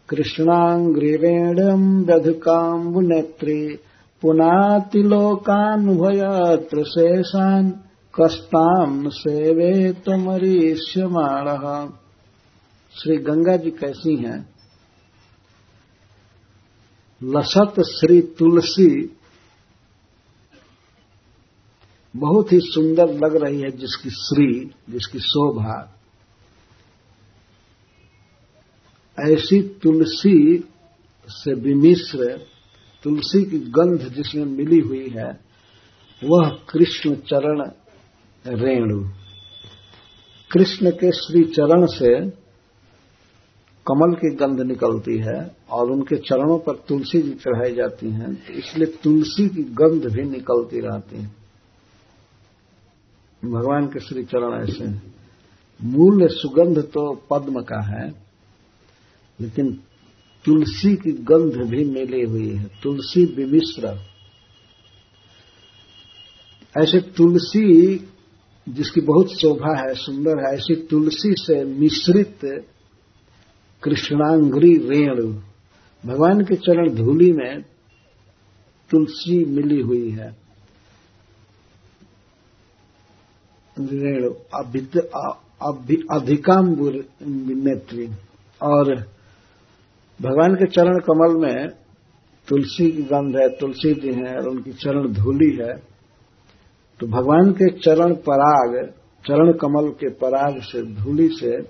कृष्णांग्रिवेणम व्यधुकाम्बुनेत्री पुनातिलोकानुभयत्र शेषान् कस्ताम सेवे तमरीष्यमाण श्री गंगा जी कैसी हैं? लसत श्री तुलसी बहुत ही सुंदर लग रही है जिसकी श्री, जिसकी शोभा। ऐसी तुलसी से विमिश्र तुलसी की गंध जिसमें मिली हुई है, वह कृष्ण चरण रेणु। कृष्ण के श्री चरण से कमल की गंध निकलती है और उनके चरणों पर तुलसी जी चढ़ाई जाती हैं तो इसलिए तुलसी की गंध भी निकलती रहती है। भगवान के श्री चरण ऐसे मूल सुगंध तो पद्म का है लेकिन तुलसी की गंध भी मिली हुई है। तुलसी विमिश्र। ऐसे तुलसी जिसकी बहुत शोभा है, सुंदर है, ऐसी तुलसी से मिश्रित कृष्णांग्री रेणु। भगवान के चरण धूली में तुलसी मिली हुई है। रेणु अधिकाम्बुर नेत्री और भगवान के चरण कमल में तुलसी की गंध है, तुलसी जी है और उनकी चरण धूली है तो भगवान के चरण पराग, चरण कमल के पराग से, धूली से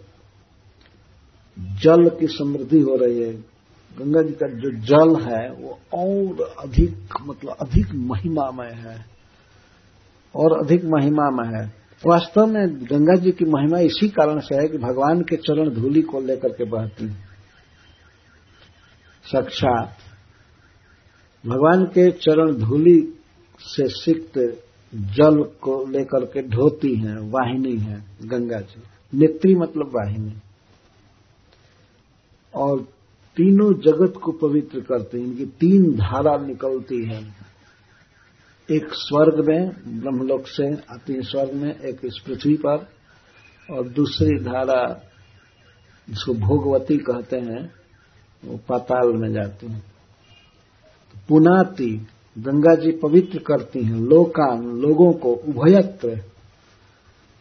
जल की समृद्धि हो रही है। गंगा जी का जो जल है, वो और अधिक मतलब अधिक महिमामय है। और अधिक महिमामय है। वास्तव में गंगा जी की महिमा इसी कारण से है कि भगवान के चरण धूलि को लेकर के बहती है। साक्षात। भगवान के चरण धूलि से सिक्त जल को लेकर के ढोती है, वाहिनी है, गंगा जी। नेत्री मतलब वाहिनी। और तीनों जगत को पवित्र करते हैं, इनकी तीन धारा निकलती है। एक स्वर्ग में, ब्रह्मलोक से आती है स्वर्ग में, एक इस पृथ्वी पर, और दूसरी धारा जिसको भोगवती कहते हैं वो पाताल में जाती हैं। पुनाती गंगा जी पवित्र करती हैं, लोकान लोगों को उभयत्र।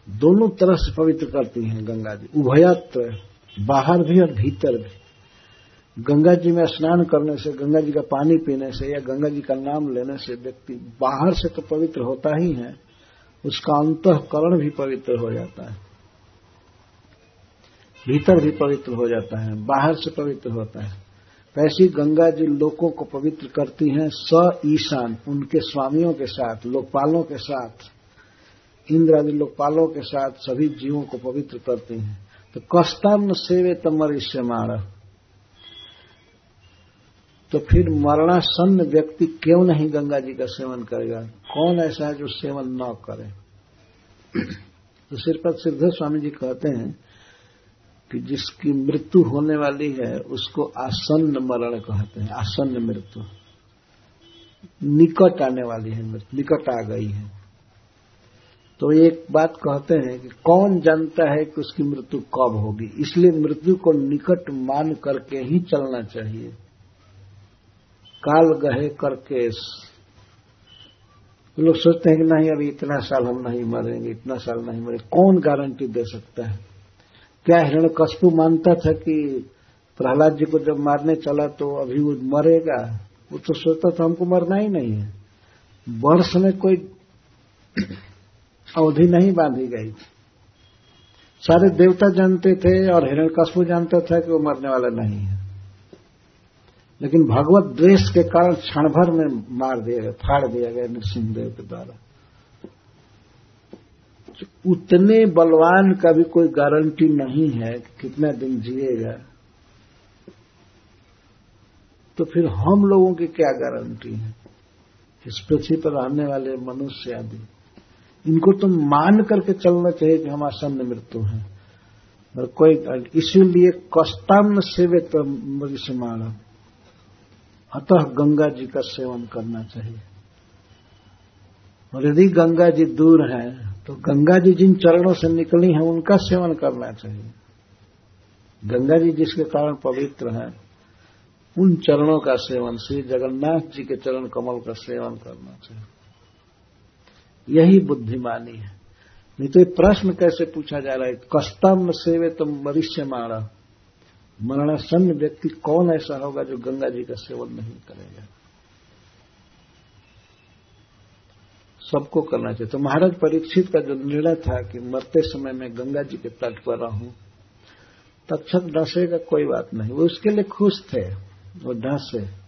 दोनों तरह से पवित्र करती हैं गंगा जी। उभयत्र, बाहर भी और भीतर भी। गंगा जी में स्नान करने से, गंगा जी का पानी पीने से या गंगा जी का नाम लेने से व्यक्ति बाहर से तो पवित्र होता ही है, उसका अंतकरण भी पवित्र हो जाता है। भीतर भी पवित्र हो जाता है, बाहर से पवित्र होता है। ऐसी गंगा जी लोगों को पवित्र करती हैं, स ईशान, उनके स्वामियों के साथ, लोकपालों के साथ इंद्र आदि लोकपालों के साथ सभी जीवों को पवित्र करती हैं। तो कस्तान सेवे तमर इससे मारा। तो फिर मरणासन्न व्यक्ति क्यों नहीं गंगा जी का सेवन करेगा? कौन ऐसा है जो सेवन न करे? तो सिर्फ़ सिद्ध स्वामी जी कहते हैं कि जिसकी मृत्यु होने वाली है, उसको आसन्न मरण कहते हैं, आसन्न मृत्यु। निकट आने वाली है, मृत्यु, निकट आ गई है। तो एक बात कहते हैं कि कौन जानता है कि उसकी मृत्यु कब होगी? इसलिए मृत्यु को निकट मान करके ही चलना चाहिए। काल गहे करके लोग सोचते हैं कि नहीं, अभी इतना साल हम नहीं मरेंगे, इतना साल नहीं मरेंगे। कौन गारंटी दे सकता है? क्या हिरण कशपू मानता था कि प्रहलाद जी को जब मारने चला तो अभी वो मरेगा? वो तो सोचता था हमको मरना ही नहीं है। वर्ष में कोई अवधि नहीं बांधी गई थी। सारे देवता जानते थे और हिरण कशपू जानता था कि वो मरने वाला नहीं है। लेकिन भगवत द्वेष के कारण क्षण भर में मार दिया गया, फाड़ दिया गया नृसिंहदेव के द्वारा। उतने बलवान का भी कोई गारंटी नहीं है कितना दिन जिएगा। तो फिर हम लोगों की क्या गारंटी है? इस पृथ्वी पर रहने वाले मनुष्य आदि। इनको तो मान करके चलना चाहिए कि हम आसन्न मृत्यु है। और कोई इसीलिए कष्टान्न सेवे तो मृषमाणम अतः गंगा जी का सेवन करना चाहिए। और यदि गंगा जी दूर है तो गंगा जी जिन चरणों से निकली हैं, उनका सेवन करना चाहिए। गंगा जी जिसके कारण पवित्र हैं, उन चरणों का सेवन, श्री जगन्नाथ जी के चरण कमल का सेवन करना चाहिए। यही बुद्धिमानी है। नहीं तो ये प्रश्न कैसे पूछा जा रहा है? कस्तम सेवे तुम मरीष्य मारा मरणासन्न व्यक्ति कौन ऐसा होगा जो गंगा जी का सेवन नहीं करेगा? सबको करना चाहिए। तो महाराज परीक्षित का जो निर्णय था कि मरते समय में गंगा जी के तट पर रहूँ तक्षक डसेगा, कोई बात नहीं। वो उसके लिए खुश थे, वो डसे।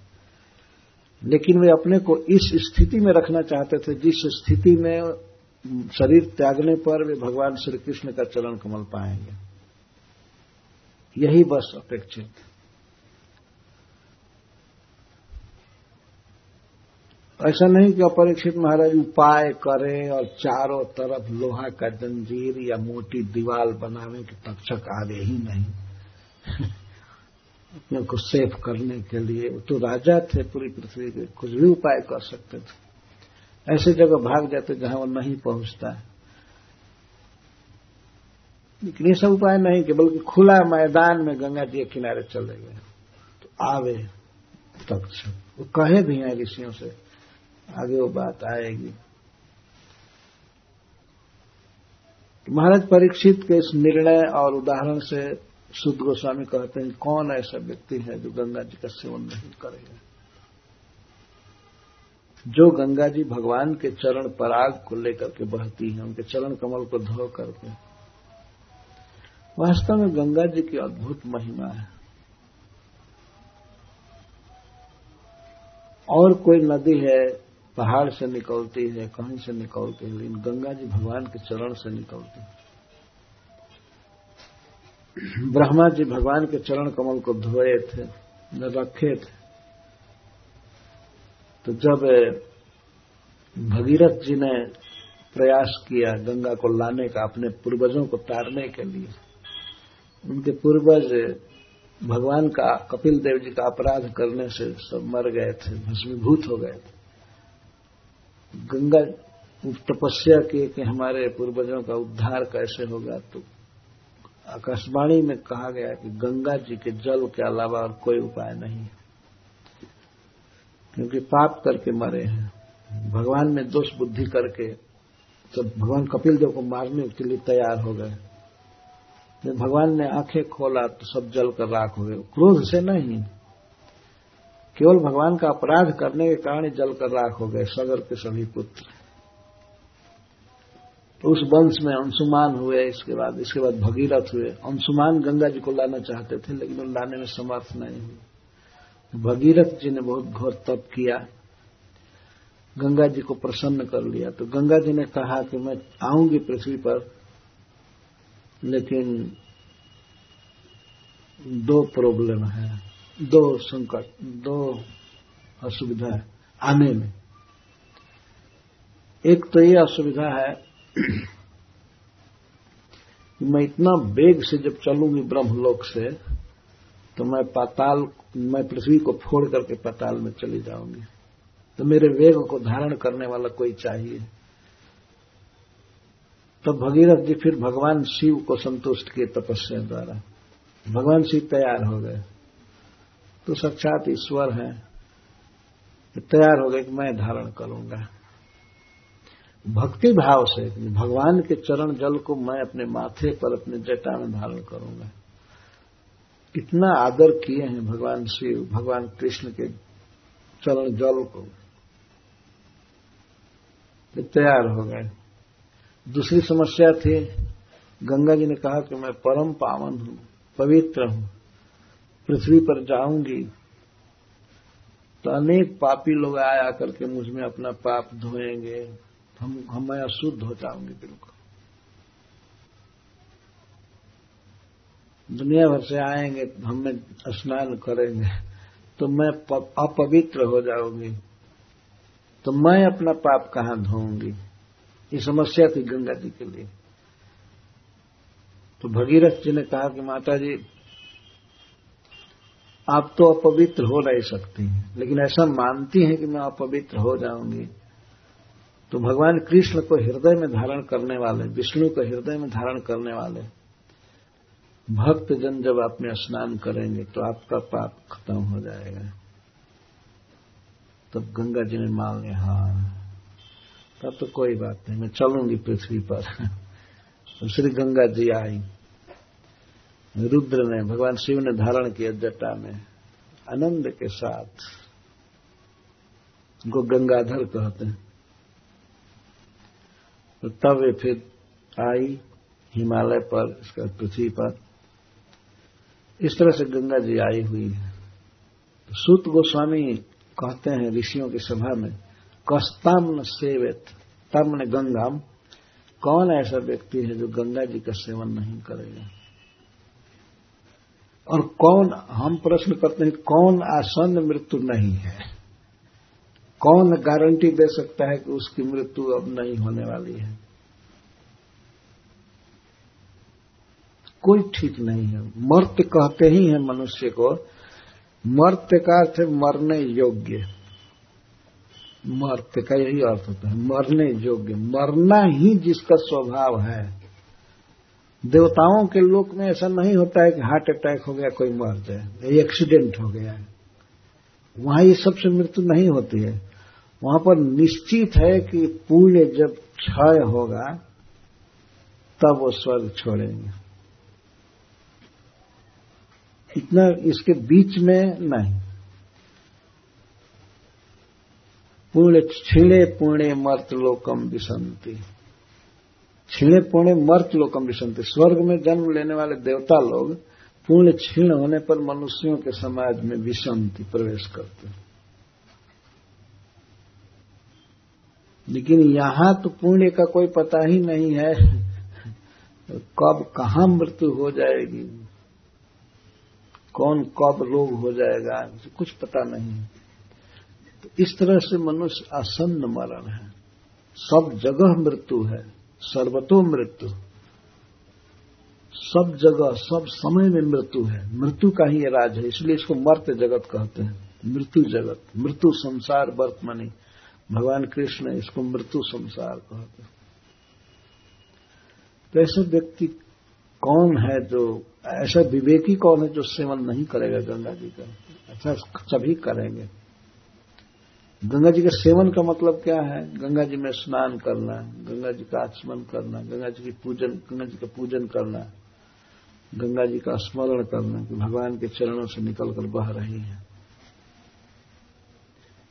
लेकिन वे अपने को इस स्थिति में रखना चाहते थे, जिस स्थिति में शरीर त्यागने पर वे भगवान श्री कृष्ण का चरण कमल पाएँगे। यही बस अपेक्षित। ऐसा नहीं कि अपरीक्षित महाराज उपाय करें और चारों तरफ़ लोहा का जंजीर या मोटी दीवार बनाने कि तक्षक आगे ही नहीं। अपने को सेफ़ करने के लिए। तो राजा थे पूरी पृथ्वी के, कुछ भी उपाय कर सकते थे। ऐसे जगह भाग जाते जहाँ वो नहीं पहुँचता। है लेकिन ये सब उपाय नहीं कि बल्कि खुला मैदान में गंगा जी के किनारे चले गए। तो आवे तक। वो कहे भी हैं ऋषियों से आगे वो बात आएगी। महाराज परीक्षित के इस निर्णय और उदाहरण से शुद्ध गोस्वामी कहते हैं, कौन ऐसा व्यक्ति है जो गंगा जी का सेवन नहीं करेगा जो गंगा जी भगवान के चरण पराग को लेकर के बहती है, उनके चरण कमल को धो करके। वास्तव में गंगा जी की अद्भुत महिमा है। और कोई नदी है पहाड़ से निकलती है, कहीं से निकलती है, लेकिन गंगा जी भगवान के चरण से निकलती है। ब्रह्मा जी भगवान के चरण कमल को धोए थे रखे थे। तो जब भगीरथ जी ने प्रयास किया गंगा को लाने का अपने पूर्वजों को तारने के लिए, उनके पूर्वज भगवान का, कपिल देव जी का अपराध करने से सब मर गए थे, भस्मीभूत हो गए थे। गंगा तपस्या की कि हमारे पूर्वजों का उद्धार कैसे होगा तो आकाशवाणी में कहा गया कि गंगा जी के जल के अलावा और कोई उपाय नहीं है। क्योंकि पाप करके मरे हैं। भगवान में दोष बुद्धि करके तो भगवान कपिल देव को मारने के लिए तैयार हो गए। जब भगवान ने आँखें खोला तो सब जल कर राख हो गए क्रोध से नहीं। केवल भगवान का अपराध करने के कारण जल कर राख हो गए सगर के सभी पुत्र। तो उस वंश में अंशुमान हुए, इसके बाद इसके बाद भगीरथ हुए। अंशुमान गंगा जी को लाना चाहते थे, लेकिन वो लाने में समर्थ नहीं हुए। भगीरथ जी ने बहुत घोर तप किया। गंगा जी को प्रसन्न कर लिया। तो गंगा जी ने कहा कि मैं आऊँगी पृथ्वी पर, लेकिन दो प्रॉब्लम है। दो संकट, दो असुविधा है, आने में। एक तो ये असुविधा है कि मैं इतना वेग से जब चलूँगी ब्रह्मलोक से तो मैं पाताल, मैं पृथ्वी को फोड़ करके पाताल में चली जाऊँगी। तो मेरे वेग को धारण करने वाला कोई चाहिए। तो भगीरथ जी फिर भगवान शिव को संतुष्ट किए तपस्या द्वारा। भगवान शिव तैयार हो गए। तो साक्षात ईश्वर है। तैयार हो गए कि मैं धारण करूँगा। भक्ति भाव से, भगवान के चरण जल को मैं अपने माथे पर, अपने जटा में धारण करूँगा। कितना आदर किए हैं भगवान शिव, भगवान कृष्ण के चरण जल को। तैयार हो गए। दूसरी समस्या थी, गंगा जी ने कहा कि मैं परम पावन हूँ, पवित्र हूँ। पृथ्वी पर जाऊँगी तो अनेक पापी लोग आया करके मुझमें अपना पाप धोएँगे, हम मैं अशुद्ध हो जाऊँगी बिल्कुल। दुनिया भर से आएँगे हमें स्नान करेंगे तो मैं अपवित्र हो जाऊँगी तो मैं अपना पाप कहाँ धोऊँगी ये समस्या थी गंगा जी के लिए। तो भगीरथ जी ने कहा कि माता जी आप तो अपवित्र हो नहीं सकती लेकिन ऐसा मानती हैं कि मैं अपवित्र हो जाऊँगी। तो भगवान कृष्ण को हृदय में धारण करने वाले, विष्णु को हृदय में धारण करने वाले भक्त जन जब आप में स्नान करेंगे तो आपका पाप खत्म हो जाएगा। तब गंगा जी ने मान लिया हाँ तब तो कोई बात नहीं, मैं चलूँगी पृथ्वी पर। तो श्री गंगा जी आई। रुद्र ने भगवान शिव ने धारण किया जटा में आनंद के साथ। उनको गंगाधर कहते हैं। तो तब वे फिर आई हिमालय पर, इसका पृथ्वी पर। इस तरह से गंगा जी आई हुई है। तो सूत गोस्वामी कहते हैं ऋषियों की सभा में, कस्ताम सेवित, तम ने गंगाम। कौन ऐसा व्यक्ति है जो गंगा जी का सेवन नहीं करेगा? और कौन, हम प्रश्न करते हैं, कौन आसन्न मृत्यु नहीं है? कौन गारंटी दे सकता है कि उसकी मृत्यु अब नहीं होने वाली है? कोई ठीक नहीं है। मर्त कहते ही है मनुष्य को मर्त्य का अर्थ है मरने योग्य। मर्त्य का यही अर्थ होता है, मरने योग्य। मरना ही जिसका स्वभाव है। देवताओं के लोक में ऐसा नहीं होता है कि हार्ट अटैक हो गया, कोई मर जाए एक्सीडेंट हो गया। है वहाँ ये सबसे मृत्यु नहीं होती है। वहाँ पर निश्चित है कि पुण्य जब क्षय होगा, तब वो स्वर्ग छोड़ेंगे। इतना इसके बीच में नहीं। पुण्य छिड़े पुण्य मर्त लोकम विसंति। छिणे पुण्य मर्त लोकम विसंति स्वर्ग में जन्म लेने वाले देवता लोग पुण्य क्षीण होने पर मनुष्यों के समाज में विसंति प्रवेश करते लेकिन यहाँ तो पुण्य का कोई पता ही नहीं है। कब कहाँ मृत्यु हो जाएगी? कौन कब रोग हो जाएगा? कुछ पता नहीं। तो इस तरह से मनुष्य आसन्न मरण है। सब जगह मृत्यु है। सर्वतो मृत्यु। सब जगह, सब समय में मृत्यु है। मृत्यु का ही राज है, इसलिए इसको मर्त जगत कहते हैं। मृत्यु जगत, मृत्यु संसार वर्तमानी। भगवान कृष्ण इसको मृत्यु संसार कहते हैं। तो ऐसे व्यक्ति कौन है जो, ऐसा विवेकी कौन है जो सेवन नहीं करेगा गंगा जी का? अच्छा सभी करेंगे। गंगा जी के सेवन का मतलब क्या है? गंगा जी में स्नान करना, गंगा जी का आचमन करना, गंगा जी की पूजन, गंगा जी का पूजन करना, गंगा जी का स्मरण करना कि भगवान के चरणों से निकलकर बह रही है।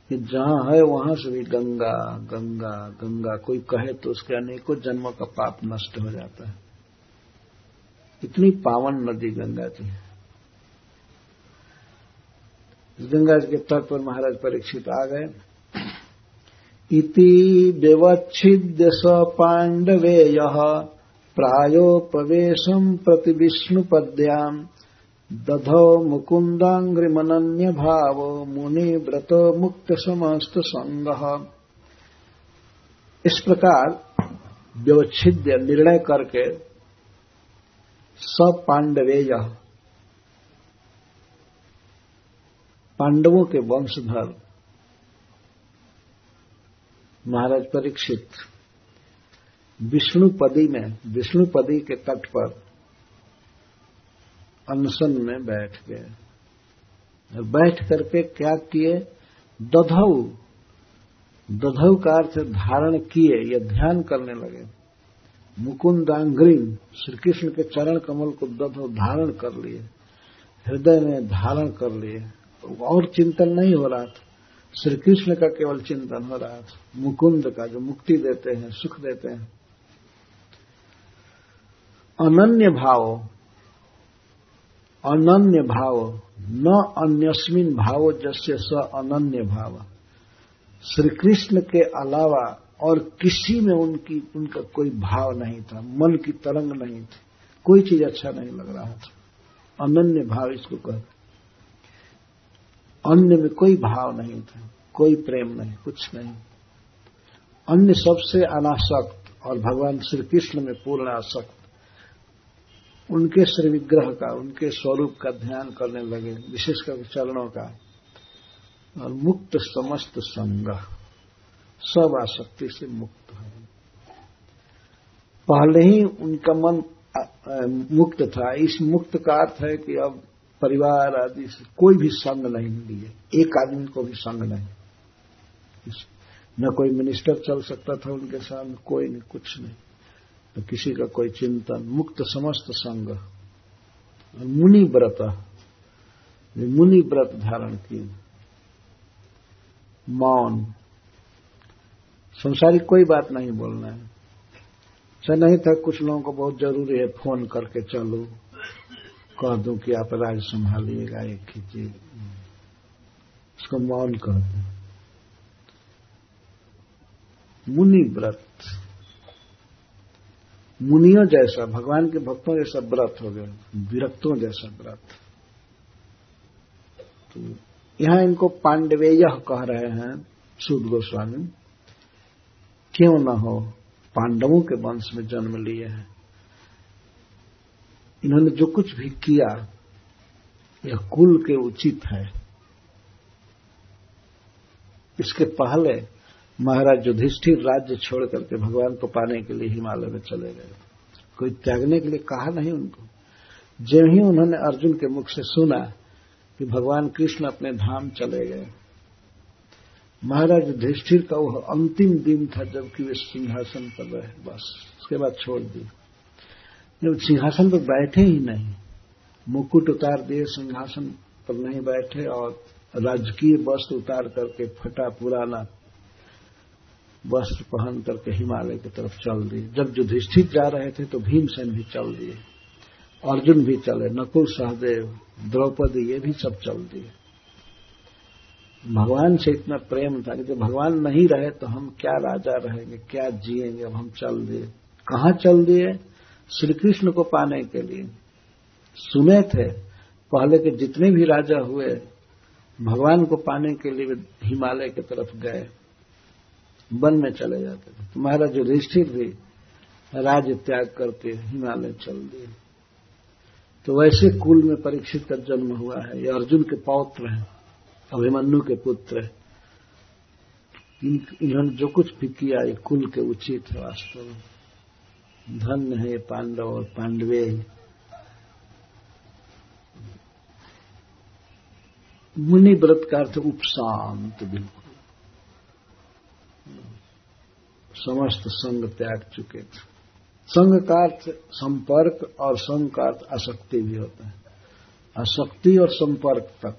कि जहाँ है, वहाँ से भी गंगा गंगा गंगा, कोई कहे तो उसके अनेकों जन्मों का पाप नष्ट हो जाता है। इतनी पावन नदी गंगा जी है। गंगा के तट पर महाराज परीक्षित आ गए। इति व्यवच्छिद्य स पांडवेय प्रायोपवेशम प्रति विष्णुपद्याम दधो मुकुंदांग्रिमनन्य भाव मुनि व्रत मुक्त समस्त संग इस प्रकार व्यवच्छिद्य निर्णय करके सब पांडवेय पांडवों के वंशधर। महाराज परीक्षित। विष्णुपदी में, विष्णुपदी के तट पर अनशन में बैठ गए। बैठ करके क्या किए? दधौ दधौ का अर्थ धारण किए, या ध्यान करने लगे। मुकुंदांग्रीम श्री कृष्ण के चरण कमल को दधौ धारण कर लिए। हृदय में धारण कर लिए। और चिंतन नहीं हो रहा था। श्री कृष्ण का केवल चिंतन हो रहा था। मुकुंद का जो मुक्ति देते हैं, सुख देते हैं। अनन्य भाव अनन्य भाव, न अन्यस्मिन भाव जैसे स अनन्य भाव। श्री कृष्ण के अलावा और किसी में उनकी, उनका कोई भाव नहीं था। मन की तरंग नहीं थी। कोई चीज़ अच्छा नहीं लग रहा था। अनन्य भाव इसको कहते अन्य में कोई भाव नहीं था, कोई प्रेम नहीं, कुछ नहीं। अन्य सबसे अनासक्त और भगवान श्री कृष्ण में पूर्ण आसक्त उनके श्री विग्रह का, उनके स्वरूप का ध्यान करने लगे, विशेषकर चरणों का। और मुक्त समस्त संग, सब आसक्ति से मुक्त है। पहले ही उनका मन मुक्त था। इस मुक्त का अर्थ है कि अब परिवार आदि से कोई भी संग नहीं लिए एक आदमी को भी संग नहीं। न कोई मिनिस्टर चल सकता था उनके सामने, कोई नहीं, कुछ नहीं। न किसी का कोई चिंतन मुक्त समस्त संग। मुनि व्रत मुनि व्रत धारण की मौन। संसारिक कोई बात नहीं बोलना है। अच्छा नहीं था, कुछ लोगों को बहुत ज़रूरी है फ़ोन करके चलो। कह दूँ कि आप राज संभालिएगा एक खींचिए उसको मौन कर दू। मुनि व्रत। मुनियों जैसा, भगवान के भक्तों जैसा व्रत हो गया, विरक्तों जैसा व्रत। तो यहाँ इनको पांडवेय कह रहे हैं, सूद गोस्वामी। क्यों न हो? पांडवों के वंश में जन्म लिए हैं। इन्होंने जो कुछ भी किया, यह कुल के उचित है। इसके पहले महाराज युधिष्ठिर राज्य छोड़ करके भगवान को पाने के लिए हिमालय में चले गए। कोई त्यागने के लिए कहा नहीं उनको। जब ही उन्होंने अर्जुन के मुख से सुना कि भगवान कृष्ण अपने धाम चले गए। महाराज युधिष्ठिर का वह अंतिम दिन था जबकि वे सिंहासन पर रहे, बस। उसके बाद छोड़ दिए। जब सिंहासन पर बैठे ही नहीं। मुकुट उतार दिए, सिंहासन पर नहीं बैठे और राजकीय वस्त्र उतार करके फटा पुराना वस्त्र पहन करके हिमालय की तरफ़ चल दिए। जब युधिष्ठिर जा रहे थे तो भीमसेन भी चल दिए। अर्जुन भी चले, नकुल सहदेव, द्रौपदी, ये भी सब चल दिए। भगवान से इतना प्रेम था कि जब भगवान नहीं रहे तो हम क्या राजा रहेंगे, क्या जिएँगे, अब हम चल दिए। कहाँ चल दिए? श्री कृष्ण को पाने के लिए। सुने थे पहले के जितने भी राजा हुए, भगवान को पाने के लिए हिमालय की तरफ़ गए। वन में चले जाते थे। तो महाराज युधिष्ठिर भी राज्य त्याग करके हिमालय चल दिए। तो वैसे कुल में परीक्षित का जन्म हुआ है। ये अर्जुन के पौत्र हैं, अभिमन्यु के पुत्र है। इन्होंने जो कुछ भी किया, ये कुल के उचित है वास्तव में। धन्य है पांडव और पांडवे। मुनि व्रत का अर्थ उपशांत बिल्कुल। समस्त संग त्याग चुके थे। संग का अर्थ संपर्क और संग का अर्थ आसक्ति भी होता है। आसक्ति और संपर्क तक।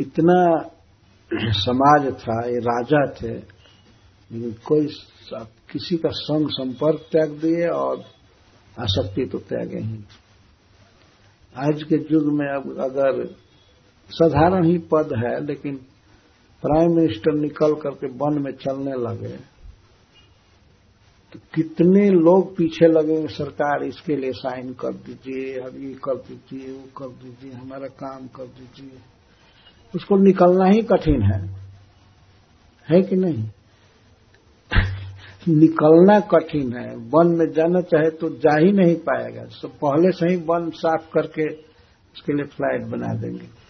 इतना समाज था, ये राजा थे कोई किसी का संग संपर्क त्याग दिए और आसक्ति तो त्यागे ही। आज के युग में अब अगर साधारण ही पद है, लेकिन प्राइम मिनिस्टर निकल करके वन में चलने लगे तो कितने लोग पीछे लगे सरकार इसके लिए साइन कर दीजिए, अब ये कर दीजिए, वो कर दीजिए, हमारा काम कर दीजिए। उसको निकलना ही कठिन है। है कि नहीं? निकलना कठिन है। वन में जाना चाहे तो जा ही नहीं पाएगा। तो पहले से ही वन साफ़ करके उसके लिए फ़्लाइट बना देंगे।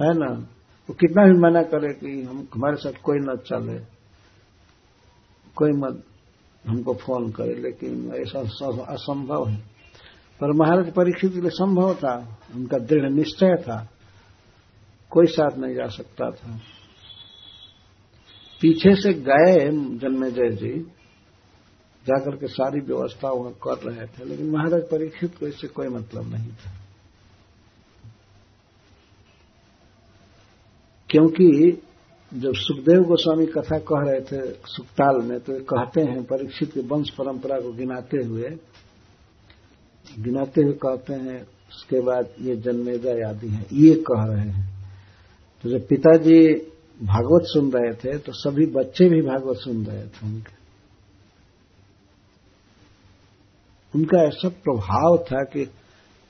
है ना? वो कितना भी मना करे कि हम, हमारे साथ कोई न चले। कोई मत, हमको फ़ोन करे, लेकिन ऐसा असंभव है। पर महाराज परीक्षित के लिए संभव था। उनका दृढ़ निश्चय था। कोई साथ नहीं जा सकता था। पीछे से गए जन्मेजय जी, जाकर के सारी व्यवस्था वहाँ कर रहे थे, लेकिन महाराज परीक्षित को इससे कोई मतलब नहीं था। क्योंकि जब सुखदेव गोस्वामी कथा कह रहे थे सुखताल में तो कहते हैं, परीक्षित के वंश परंपरा को गिनाते हुए गिनाते हुए कहते हैं, उसके बाद ये जन्मेजय आदि हैं, ये कह रहे हैं। तो जब पिताजी भागवत सुन रहे थे तो सभी बच्चे भी भागवत सुन रहे थे उनके। उनका ऐसा प्रभाव था कि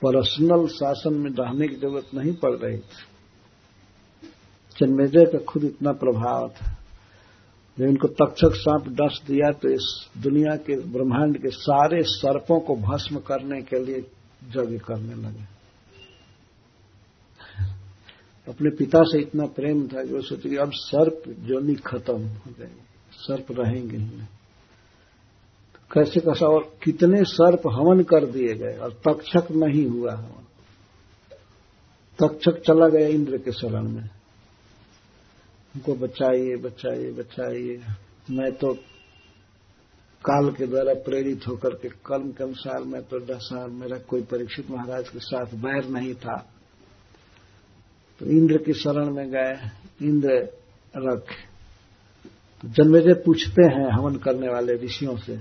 पर्सनल शासन में रहने की ज़रूरत नहीं पड़ रही थी। चन्मेजय का खुद इतना प्रभाव था। जब इनको तक्षक सांप डस दिया तो इस दुनिया के ब्रह्मांड के सारे सर्पों को भस्म करने के लिए यज्ञ करने लगे। अपने पिता से इतना प्रेम था कि वो सोचे अब सर्प जोनी खत्म हो जाएँगे। सर्प रहेंगे नहीं। तो कैसे कैसा और कितने सर्प हवन कर दिए गए और तक्षक नहीं हुआ हवन। तक्षक चला गया इंद्र के शरण में। उनको बचाइए बचाइए बचाइए। मैं तो काल के द्वारा प्रेरित होकर के कर्म के अनुसार, मैं तो डसा मेरा कोई परीक्षित महाराज के साथ बैर नहीं था। तो इंद्र की शरण में गए, इंद्र रख। तो जन्मेजय पूछते हैं हवन करने वाले ऋषियों से,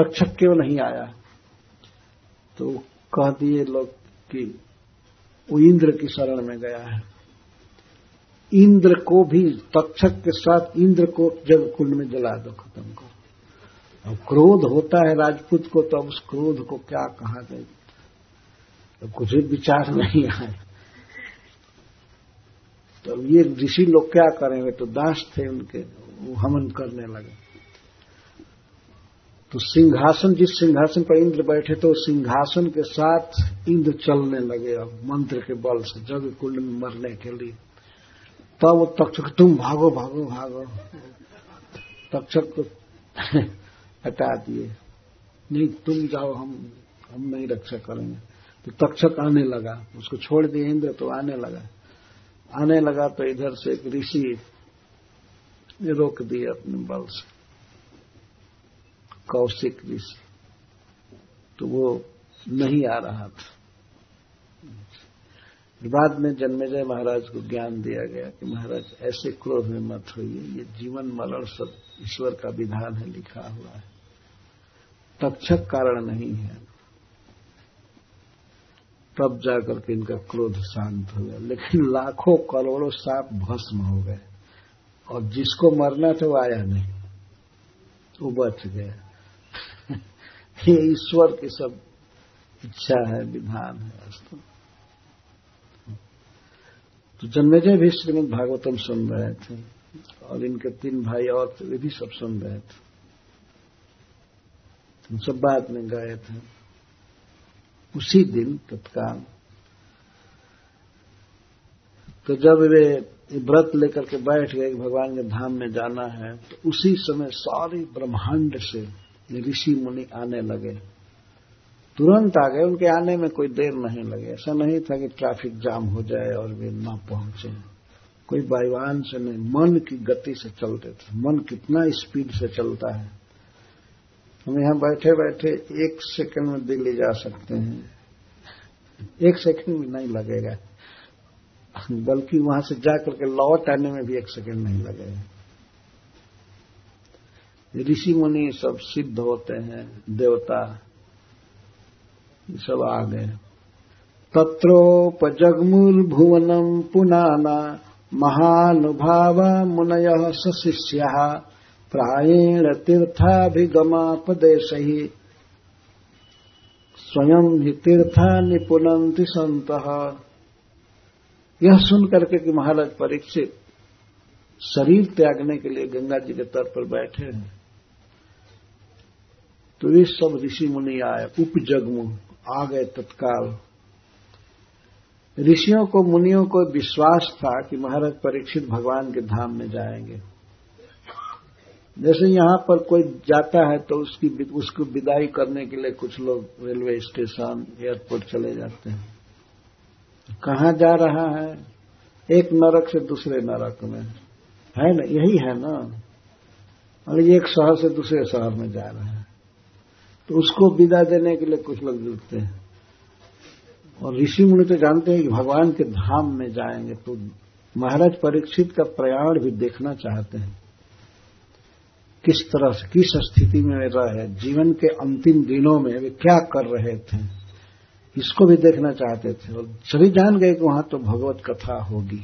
तक्षक क्यों नहीं आया? तो कह दिए लोग कि वो इंद्र की शरण में गया है। इंद्र को भी तक्षक के साथ इंद्र को जब कुंड में जला दो, खत्म करो। अब क्रोध होता है राजपूत को तो अब उस क्रोध को क्या कहा जाए? तो कुछ विचार नहीं आए तो ये ऋषि लोग क्या करेंगे? तो दास थे उनके, वो हमन करने लगे। तो सिंहासन, जिस सिंहासन पर इंद्र बैठे तो सिंहासन के साथ इंद्र चलने लगे अब मंत्र के बल से, जग कुंड में मरने के लिए। तब वो तक्षक, तुम भागो भागो भागो। तक्षक को हटा दिए। नहीं, तुम जाओ, हम हम नहीं रक्षा करेंगे। तो तक्षक आने लगा। उसको छोड़ दिए इंद्र तो आने लगा। आने लगा तो इधर से एक ऋषि ने रोक दिए अपने बल से। कौशिक ऋषि। तो वो नहीं आ रहा था। बाद में जन्मेजय महाराज को ज्ञान दिया गया कि महाराज, ऐसे क्रोध में मत होइए। ये जीवन मरण सब ईश्वर का विधान है, लिखा हुआ है। तक्षक कारण नहीं है। तब जाकर के इनका क्रोध शांत हो गया। लेकिन लाखों करोड़ों सांप भस्म हो गए। और जिसको मरना था वो आया नहीं। वो बच गया। ये ईश्वर की सब इच्छा है, विधान है तो जन्मेजय भी श्रीमद भागवतम सुन रहे थे। और इनके तीन भाई और थे वे भी सब सुन रहे थे। हम सब बाद में गए थे। उसी दिन तत्काल तो जब वे व्रत लेकर के बैठ गए कि भगवान के धाम में जाना है तो उसी समय सारे ब्रह्मांड से ऋषि मुनि आने लगे। तुरंत आ गए, उनके आने में कोई देर नहीं लगे। ऐसा नहीं था कि ट्रैफ़िक जाम हो जाए और वे न पहुँचे। कोई वायुवान से नहीं, मन की गति से चलते थे। मन कितना स्पीड से चलता है। हम यहाँ बैठे बैठे एक सेकंड में दिल्ली जा सकते हैं। एक सेकंड भी नहीं लगेगा। बल्कि वहाँ से जाकर के लौट आने में भी एक सेकंड नहीं लगेगा। ऋषि मुनि सब सिद्ध होते हैं, देवता सब आ गए। तत्रोपजगमूल भुवनम पुनाना महानुभाव मुनय सशिष्य। प्रायेण तीर्थाभिगमापदेश। ही स्वयं ही तीर्था निपुनंति संत यह सुन करके कि महाराज परीक्षित शरीर त्यागने के लिए गंगा जी के तट पर बैठे हैं। तो ये सब ऋषि मुनि आए उपजगमु आ गए तत्काल। ऋषियों को मुनियों को विश्वास था कि महाराज परीक्षित भगवान के धाम में जाएँगे। जैसे यहाँ पर कोई जाता है तो उसकी उसको विदाई करने के लिए कुछ लोग रेलवे स्टेशन, एयरपोर्ट चले जाते हैं। कहाँ जा रहा है? एक नरक से दूसरे नरक में। है ना? यही है ना? और एक शहर से दूसरे शहर में जा रहा है। तो उसको विदा देने के लिए कुछ लोग जुटते हैं। और ऋषि मुनि तो जानते हैं कि भगवान के धाम में जाएँगे तो महाराज परीक्षित का प्रयाण भी देखना चाहते हैं। किस तरह से, किस स्थिति में रहे जीवन के अंतिम दिनों में वे क्या कर रहे थे, इसको भी देखना चाहते थे। और सभी जान गए कि वहाँ तो भगवत कथा होगी।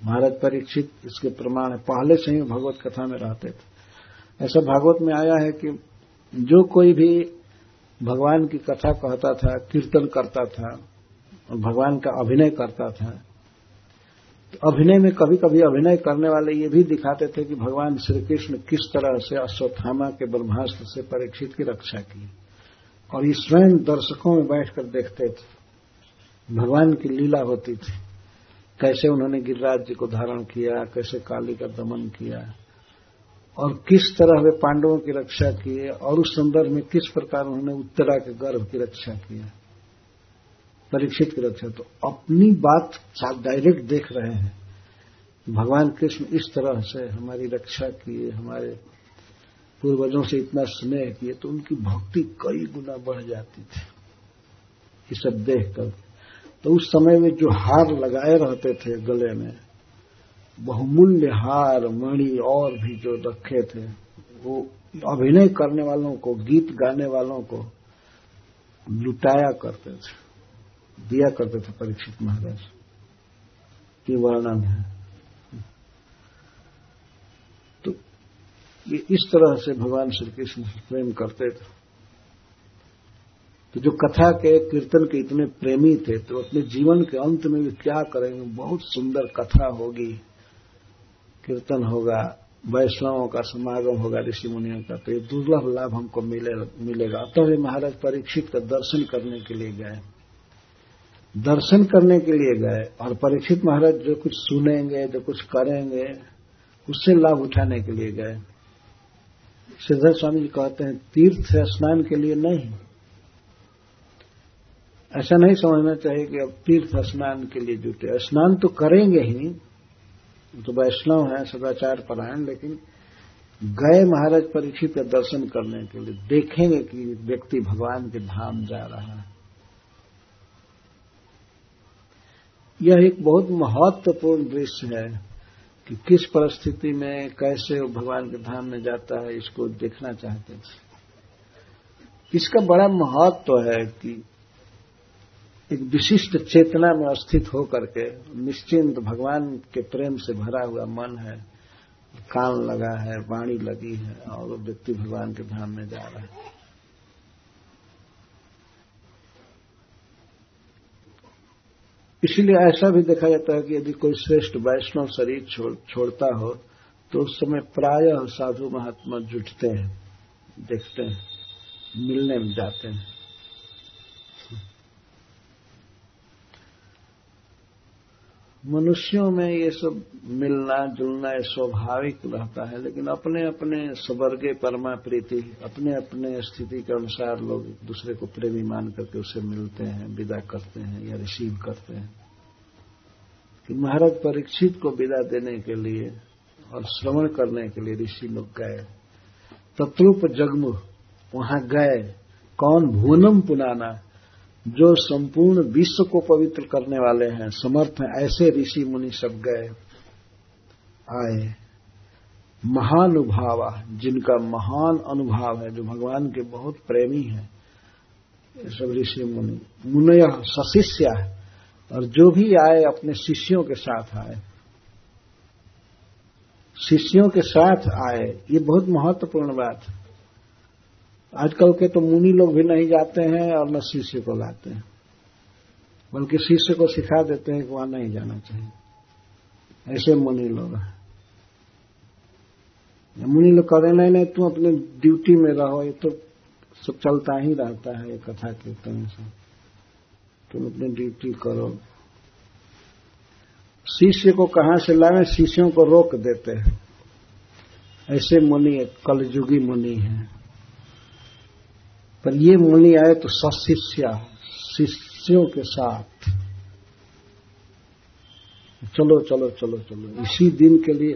भारत परीक्षित, इसके प्रमाण है पहले से ही भगवत कथा में रहते थे। ऐसा भागवत में आया है कि जो कोई भी भगवान की कथा कहता था, कीर्तन करता था, और भगवान का अभिनय करता था अभिनय में कभी कभी अभिनय करने वाले ये भी दिखाते थे कि भगवान श्री कृष्ण किस तरह से अश्वत्थामा के ब्रह्मास्त्र से परीक्षित की रक्षा की। और ये स्वयं दर्शकों में बैठकर देखते थे। भगवान की लीला होती थी। कैसे उन्होंने गिरिराज जी को धारण किया, कैसे काली का दमन किया, और किस तरह वे पांडवों की रक्षा किए, और उस संदर्भ में किस प्रकार उन्होंने उत्तरा के गर्भ की रक्षा किया। परीक्षित की रक्षा तो अपनी बात डायरेक्ट देख रहे हैं। भगवान कृष्ण इस तरह से हमारी रक्षा किए, हमारे पूर्वजों से इतना स्नेह किए तो उनकी भक्ति कई गुना बढ़ जाती थी। ये सब देखकर। तो उस समय में जो हार लगाए रहते थे गले में, बहुमूल्य हार, मणि और भी जो रखे थे, वो अभिनय करने वालों को, गीत गाने वालों को लुटाया करते थे। दिया करते थे परीक्षित महाराज की वर्णन है। तो ये इस तरह से भगवान श्री कृष्ण प्रेम करते थे। तो जो कथा के कीर्तन के इतने प्रेमी थे तो अपने जीवन के अंत में भी क्या करेंगे? बहुत सुंदर कथा होगी। कीर्तन होगा वैष्णवों का समागम होगा ऋषि मुनियों का तो ये दुर्लभ लाभ हमको मिले, मिलेगा। अतः वे महाराज परीक्षित का दर्शन करने के लिए गए। दर्शन करने के लिए गए और परीक्षित महाराज जो कुछ सुनेंगे, जो कुछ करेंगे, उससे लाभ उठाने के लिए गए। सिद्धर स्वामी जी कहते हैं, तीर्थ स्नान के लिए नहीं। ऐसा नहीं समझना चाहिए कि अब तीर्थ स्नान के लिए जुटे स्नान तो करेंगे ही तो वैष्णव है, सदाचार परायण, लेकिन गए महाराज परीक्षित का दर्शन करने के लिए, देखेंगे कि व्यक्ति भगवान के धाम जा रहा है। यह एक बहुत महत्वपूर्ण दृश्य है कि किस परिस्थिति में, कैसे वो भगवान के धाम में जाता है, इसको देखना चाहते थे इसका बड़ा महत्व है कि एक विशिष्ट चेतना में स्थित होकर के निश्चिंत भगवान के प्रेम से भरा हुआ मन है, कान लगा है, वाणी लगी है और व्यक्ति भगवान के धाम में जा रहा है। इसलिए ऐसा भी देखा जाता है कि यदि कोई श्रेष्ठ वैष्णव शरीर छोड़, छोड़ता हो तो उस समय प्रायः साधु महात्मा जुटते हैं देखते हैं मिलने में जाते हैं। मनुष्यों में ये सब मिलना जुलना स्वाभाविक रहता है, लेकिन अपने अपने स्वर्गे परमा प्रीति अपने अपने स्थिति के अनुसार लोग दूसरे को प्रेमी मान करके उसे मिलते हैं, विदा करते हैं या रिसीव करते हैं। कि महाराज परीक्षित को विदा देने के लिए और श्रवण करने के लिए ऋषि लोग गए। तत्रूप जगमुह वहाँ गए। कौन भुवनम पुनाना? जो संपूर्ण विश्व को पवित्र करने वाले हैं, समर्थ हैं, ऐसे ऋषि मुनि सब गए, आए। महानुभाव जिनका महान अनुभाव है, जो भगवान के बहुत प्रेमी हैं, ये सब ऋषि मुनि। मुनय सशिष्य है, और जो भी आए, अपने शिष्यों के साथ आए। शिष्यों के साथ आए, ये बहुत महत्वपूर्ण बात है। आजकल के तो मुनि लोग भी नहीं जाते हैं और न शिष्य को लाते हैं। बल्कि शिष्य को सिखा देते हैं कि वहाँ नहीं जाना चाहिए। ऐसे मुनि लोग हैं। मुनि लोग करें नहीं नहीं, तुम अपने ड्यूटी में रहो, ये तो सब चलता ही रहता है, ये कथा कीर्तन से तुम अपनी ड्यूटी करो। शिष्य को कहाँ से लाए? शिष्यों को रोक देते हैं। ऐसे मुनि, कलयुगी मुनि हैं। पर ये मुनि आए तो सशिष्या, शिष्यों के साथ। चलो चलो चलो चलो। इसी दिन के लिए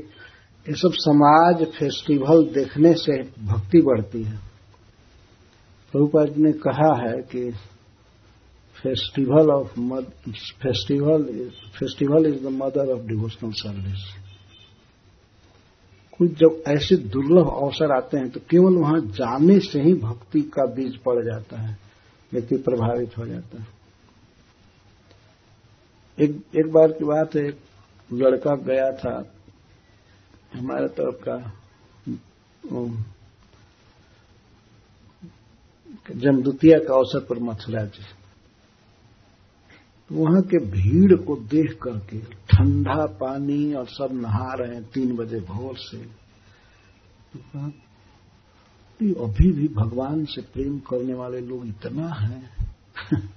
ये सब समाज फेस्टिवल देखने से भक्ति बढ़ती है। प्रभुपाद ने कहा है कि festival of festival festival is the mother of devotional service. कुछ जब ऐसे दुर्लभ अवसर आते हैं तो केवल वहाँ जाने से ही भक्ति का बीज पड़ जाता है, व्यक्ति प्रभावित हो जाता है। एक एक बार की बात है लड़का गया था हमारे तरफ़ का जमदुतिया का अवसर पर मथुरा जी वहाँ के भीड़ को देख करके ठंडा पानी और सब नहा रहे हैं तीन बजे भोर से। तो अभी भी भगवान से प्रेम करने वाले लोग इतना है।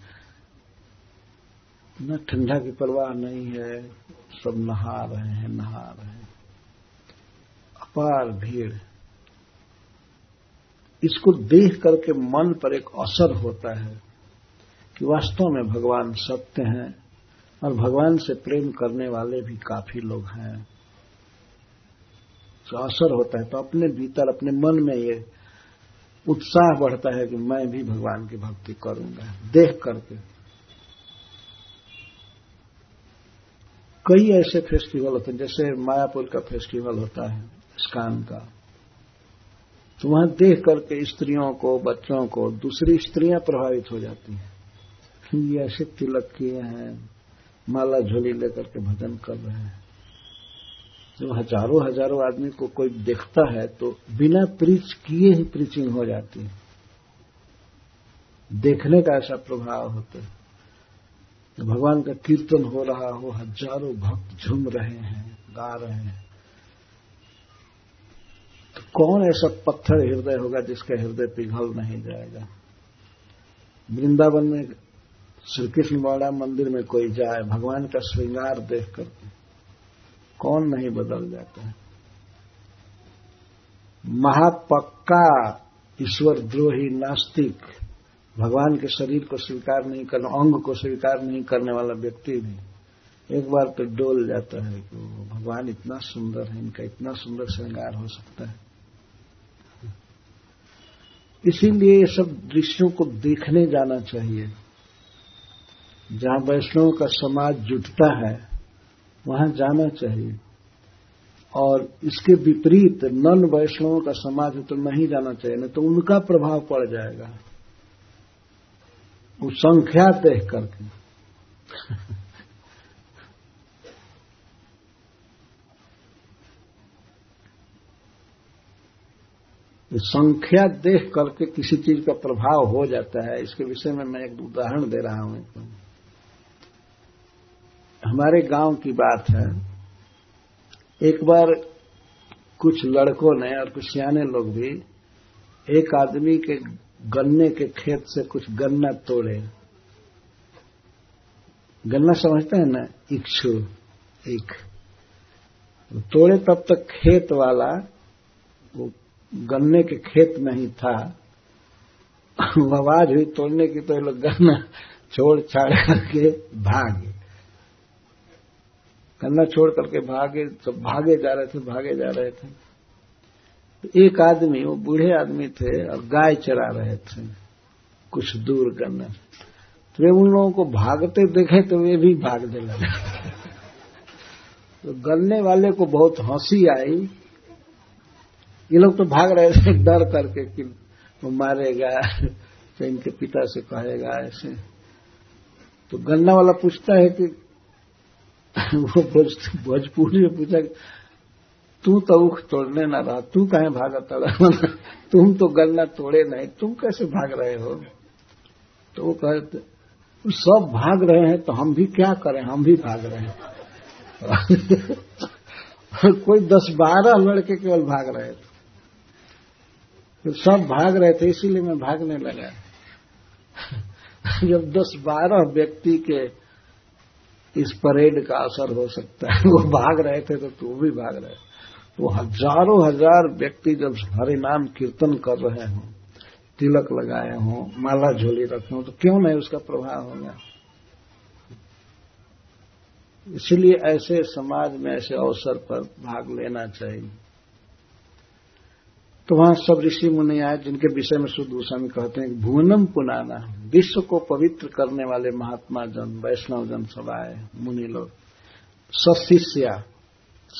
न ठंडा की परवाह नहीं है, सब नहा रहे हैं, नहा रहे हैं। अपार भीड़। इसको देख करके मन पर एक असर होता है। कि वास्तव में भगवान सत्य हैं और भगवान से प्रेम करने वाले भी काफ़ी लोग हैं। तो असर होता है तो अपने भीतर, अपने मन में ये उत्साह बढ़ता है कि मैं भी भगवान की भक्ति करूँगा, देख करके। कई ऐसे फेस्टिवल होते हैं, जैसे मायापुर का फेस्टिवल होता है, स्कान का। तो वहाँ देख करके स्त्रियों को, बच्चों को दूसरी स्त्रियाँ प्रभावित हो जाती हैं। ये ऐसे तिलक किए हैं, माला झोली लेकर के भजन कर रहे हैं। जब हज़ारों हज़ारों आदमी को कोई देखता है तो बिना प्रीच किए ही प्रीचिंग हो जाती है। देखने का ऐसा प्रभाव होता है। तो भगवान का कीर्तन हो रहा हो, हज़ारों भक्त झूम रहे हैं, गा रहे हैं। तो कौन ऐसा पत्थर हृदय होगा जिसका हृदय पिघल नहीं जाएगा? वृंदावन में श्री कृष्ण बड़ा मंदिर में कोई जाए, भगवान का श्रृंगार देख कर कौन नहीं बदल जाता है? महापक्का ईश्वर द्रोही नास्तिक भगवान के शरीर को स्वीकार नहीं करने, अंग को स्वीकार नहीं करने वाला व्यक्ति भी एक बार तो डोल जाता है कि भगवान इतना सुंदर है, इनका इतना सुंदर श्रृंगार हो सकता है। इसीलिए ये सब दृश्यों को देखने जाना चाहिए। जहाँ वैष्णव का समाज जुटता है, वहाँ जाना चाहिए। और इसके विपरीत नन वैष्णवों का समाज है तो नहीं जाना चाहिए, नहीं तो उनका प्रभाव पड़ जाएगा। वो संख्या देख करके। संख्या देख करके किसी चीज़ का प्रभाव हो जाता है, इसके विषय में मैं एक उदाहरण दे रहा हूँ हमारे गाँव की बात है। एक बार कुछ लड़कों ने और कुछ सियाने लोग भी एक आदमी के गन्ने के खेत से कुछ गन्ना तोड़े। गन्ना समझते हैं ना? इक्षु, एक। तोड़े तब तक खेत वाला, वो गन्ने के खेत में ही था आवाज़ हुई, तोड़ने की तो लोग गन्ना छोड़ छाड़ करके भागे। करना छोड़ करके भागे तो भागे जा रहे थे, भागे जा रहे थे। तो एक आदमी, वो बूढ़े आदमी थे और गाय चरा रहे थे, कुछ दूर करने। तो वे उन लोगों को भागते देखे तो वे भी भागने लगे। तो गलने वाले को बहुत हँसी आई। ये लोग तो भाग रहे थे, डर करके कि वो मारेगा तो इनके पिता से कहेगा ऐसे। तो गन्ना वाला पूछता है कि वो भोजपुरी में पूछा, तू तो उख तोड़ने ना रहा, तू कहे भागा तड़ा? तुम तो गन्ना तोड़े नहीं, तुम कैसे भाग रहे हो? तो वो कहते सब भाग रहे हैं तो हम भी क्या करें, हम भी भाग रहे हैं। कोई दस बारह लड़के केवल भाग रहे थे। तो सब भाग रहे थे, इसीलिए मैं भागने लगा। जब दस बारह व्यक्ति के इस परेड का असर हो सकता है। वो भाग रहे थे तो तू भी भाग रहे। तो हज़ारों हज़ार व्यक्ति जब हरिनाम कीर्तन कर रहे हों, तिलक लगाए हों, माला झोली रखे हों तो क्यों नहीं उसका प्रभाव होगा इसलिए ऐसे समाज में ऐसे अवसर पर भाग लेना चाहिए। तो वहाँ सब ऋषि मुनि आए, जिनके विषय में शुद्ध गोस्वामी कहते हैं भुवनम पुनाना, विश्व को पवित्र करने वाले महात्मा जन वैष्णव जन सब आए, मुनि लोग। सशिष्या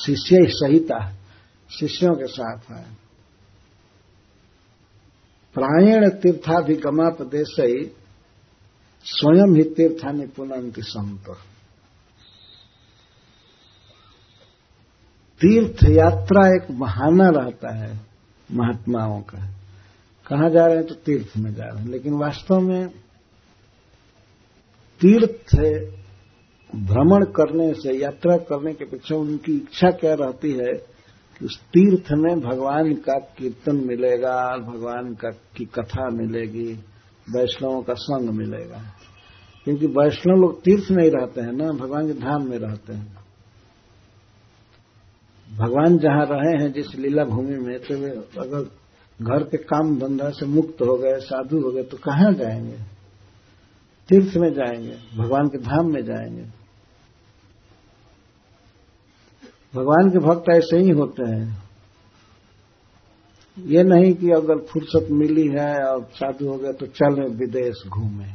शिष्य सहिता, शिष्यों के साथ आए। प्रायण तीर्थाभिगमा प्रदेश स्वयं ही तीर्थानि पुनंति संत। तीर्थ यात्रा एक बहाना रहता है। महात्माओं का। कहा जा रहे हैं तो तीर्थ में जा रहे हैं। लेकिन वास्तव में तीर्थ भ्रमण करने से, यात्रा करने के पीछे उनकी इच्छा क्या रहती है? कि उस तीर्थ में भगवान का कीर्तन मिलेगा, भगवान का, की कथा मिलेगी, वैष्णवों का संग मिलेगा। क्योंकि वैष्णव लोग तीर्थ में ही रहते हैं ना, भगवान के धाम में रहते हैं। भगवान जहाँ रहे हैं, जिस लीला भूमि में तो वे अगर घर के काम धंधा से मुक्त हो गए, साधु हो गए तो कहाँ जाएँगे? तीर्थ में जाएँगे, भगवान के धाम में जाएँगे। भगवान के भक्त ऐसे ही होते हैं। ये नहीं कि अगर फुर्सत मिली है और साधु हो गए तो चले विदेश घूमे।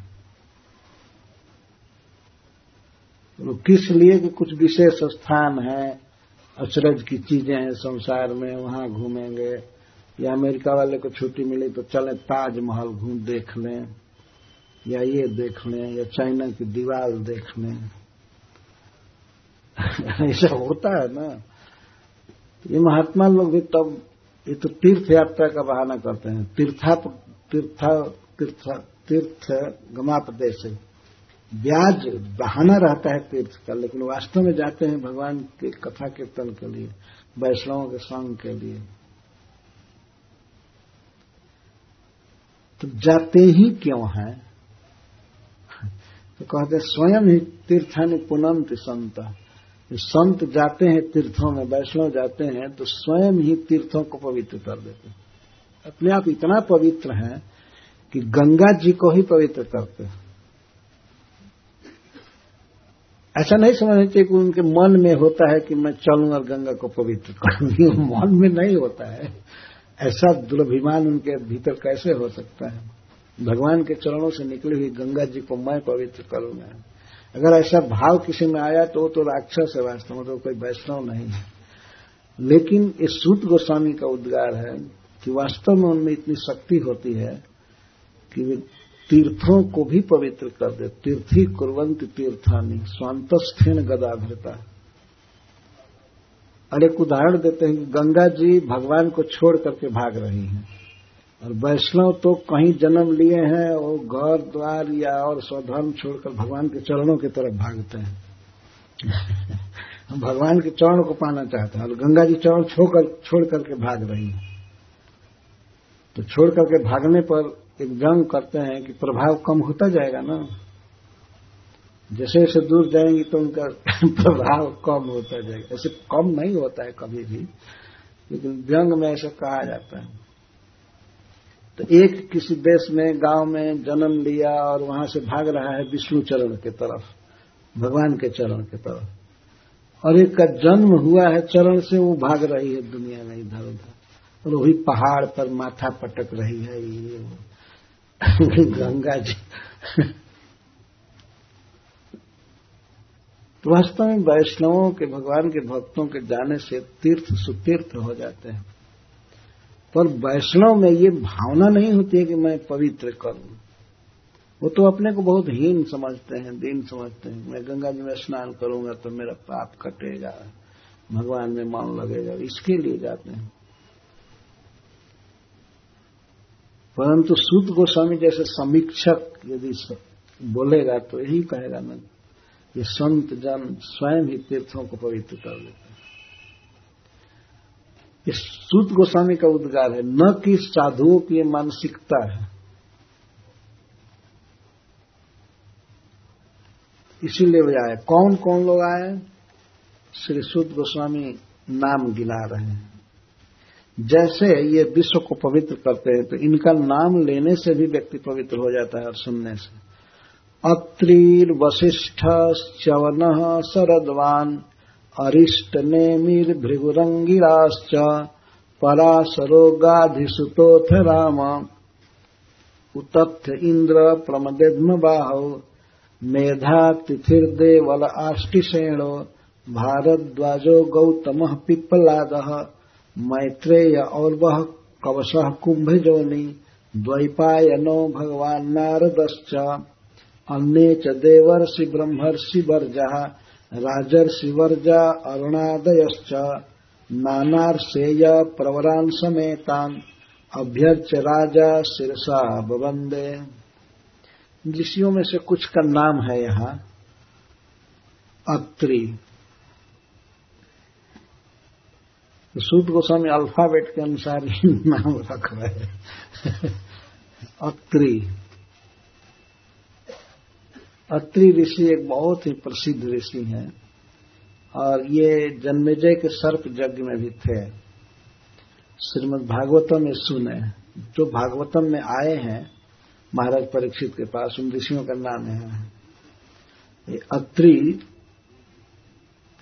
तो किस लिए कि कुछ विशेष स्थान है? अचरज की चीज़ें हैं संसार में, वहाँ घूमेंगे। या अमेरिका वाले को छुट्टी मिली तो चले ताजमहल घूम देख लें, या ये देख लें, या चाइना की दीवार देख लें। ऐसा होता है ना। ये महात्मा लोग भी तब, ये तो तीर्थ यात्रा का बहाना करते हैं। तीर्था तीर्था, तीर्थ तीर्थ गमापदेश है ब्याज बहाना रहता है तीर्थ का, लेकिन वास्तव में जाते हैं भगवान के कथा कीर्तन के लिए, वैष्णवों के संग के लिए। तो जाते ही क्यों है? तो कहते स्वयं ही तीर्थानि पुनंत संत। संत जाते हैं तीर्थों में, वैष्णव जाते हैं तो स्वयं ही तीर्थों को पवित्र कर देते अपने आप इतना पवित्र है कि गंगा जी को ही पवित्र करते हैं। ऐसा नहीं समझना चाहिए कि उनके मन में होता है कि मैं चलूँ और गंगा को पवित्र करूँगी। मन में नहीं होता है। ऐसा दुर्भिमान उनके भीतर कैसे हो सकता है? भगवान के चरणों से निकली हुई गंगा जी को मैं पवित्र करूँगा अगर ऐसा भाव किसी में आया तो वो तो राक्षस है वास्तव में तो कोई वैष्णव नहीं है। लेकिन इस सूत गोस्वामी का उद्गार है कि वास्तव में उनमें इतनी शक्ति होती है कि तीर्थों को भी पवित्र कर दे। तीर्थी कुरवंत तीर्थानी स्वांतस्थेन गदाभरता और एक उदाहरण देते हैं कि गंगा जी भगवान को छोड़ करके भाग रही हैं। और वैष्णव तो कहीं जन्म लिए हैं और घर, द्वार या और स्वधर्म छोड़कर भगवान के चरणों की तरफ़ भागते हैं। हम भगवान के चरण को पाना चाहते हैं और गंगा जी चरण छोड़कर, छोड़ करके भाग रही हैं। तो छोड़ करके भागने पर एक व्यंग करते हैं कि प्रभाव कम होता जाएगा ना। जैसे जैसे दूर जाएँगी तो उनका प्रभाव कम होता जाएगा। ऐसे कम नहीं होता है कभी भी, लेकिन व्यंग में ऐसा कहा जाता है। तो एक किसी देश में, गाँव में जन्म लिया और वहाँ से भाग रहा है विष्णु चरण के तरफ़, भगवान के चरण के तरफ़। और एक का जन्म हुआ है चरण से, वो भाग रही है दुनिया में इधर उधर और वही पहाड़ पर माथा पटक रही है ये वो। गंगा जी। तो वास्तव में वैष्णवों के, भगवान के भक्तों के जाने से तीर्थ सुतीर्थ हो जाते हैं। पर वैष्णव में ये भावना नहीं होती है कि मैं पवित्र करूँ। वो तो अपने को बहुत हीन समझते हैं, दीन समझते हैं। मैं गंगा जी में स्नान करूँगा तो मेरा पाप कटेगा, भगवान में मन लगेगा, इसके लिए जाते हैं। परंतु सूद गोस्वामी जैसे समीक्षक यदि बोलेगा तो यही कहेगा ना ये संत जन स्वयं ही तीर्थों को पवित्र कर देते हैं। ये सूत गोस्वामी का उद्गार है, न कि साधुओं की मानसिकता है। इसीलिए वे आए। कौन कौन लोग आए? श्री सुद गोस्वामी नाम गिना रहे हैं। जैसे ये विश्व को पवित्र करते हैं तो इनका नाम लेने से भी व्यक्ति पवित्र हो जाता है और सुनने से। अत्रीर वशिष्ठ च्यवन शरदवान अरिष्ट नेमिर भृगुरंगिराश्च पराशरो गाधिसुतोथ राम। उतथ्य इंद्र प्रमदेद्म बाहो मेधा तिथिर्देवल आष्टिषेणो, भारद्वाजो गौतम पिप्पलाद। मैत्रेय और वह कवश कुंभजोनि द्वैपायनो भगवान नारदश्च। अन्य च देवर्षि ब्रह्मर्षि वर्जा, राजर्षि वर्जा अरुणादयश्च। नानार्षेय प्रवरान समेतान अभ्यर्च राजा शिरसा बबंदे ऋषियों में से कुछ का नाम है यहाँ? अत्रि। सूत गोस्वामी अल्फ़ाबेट के अनुसार ही नाम रख रहे अत्रि। अत्रि ऋषि एक बहुत ही प्रसिद्ध ऋषि हैं और ये जन्मेजय के सर्प यज्ञ में भी थे। श्रीमद भागवतम में सुने। जो भागवतम में आए हैं, महाराज परीक्षित के पास, उन ऋषियों का नाम है। अत्रि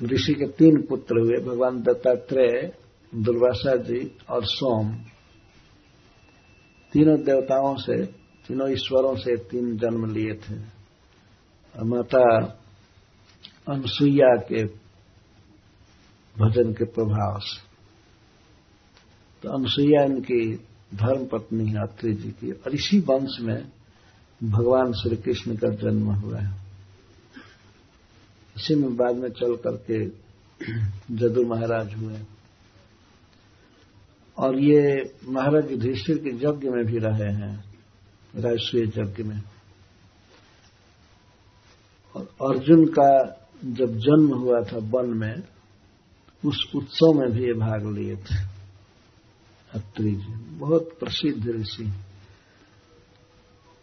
ऋषि के तीन पुत्र हुए, भगवान दत्तात्रेय दुर्वासा जी और सोम। तीनों देवताओं से, तीनों ईश्वरों से तीन जन्म लिए थे। माता अनुसुईया के भजन के प्रभाव से। तो अनुसुईया इनकी धर्म पत्नी है अत्रि जी की, और इसी वंश में भगवान श्री कृष्ण का जन्म हुआ है। इसी में बाद में चल करके जदू महाराज हुए। और ये महाराज युधिष्ठिर के यज्ञ में भी रहे हैं राष्ट्रीय यज्ञ में। और अर्जुन का जब जन्म हुआ था वन में, उस उत्सव में भी ये भाग लिए थे। अत्रि जी, बहुत प्रसिद्ध ऋषि।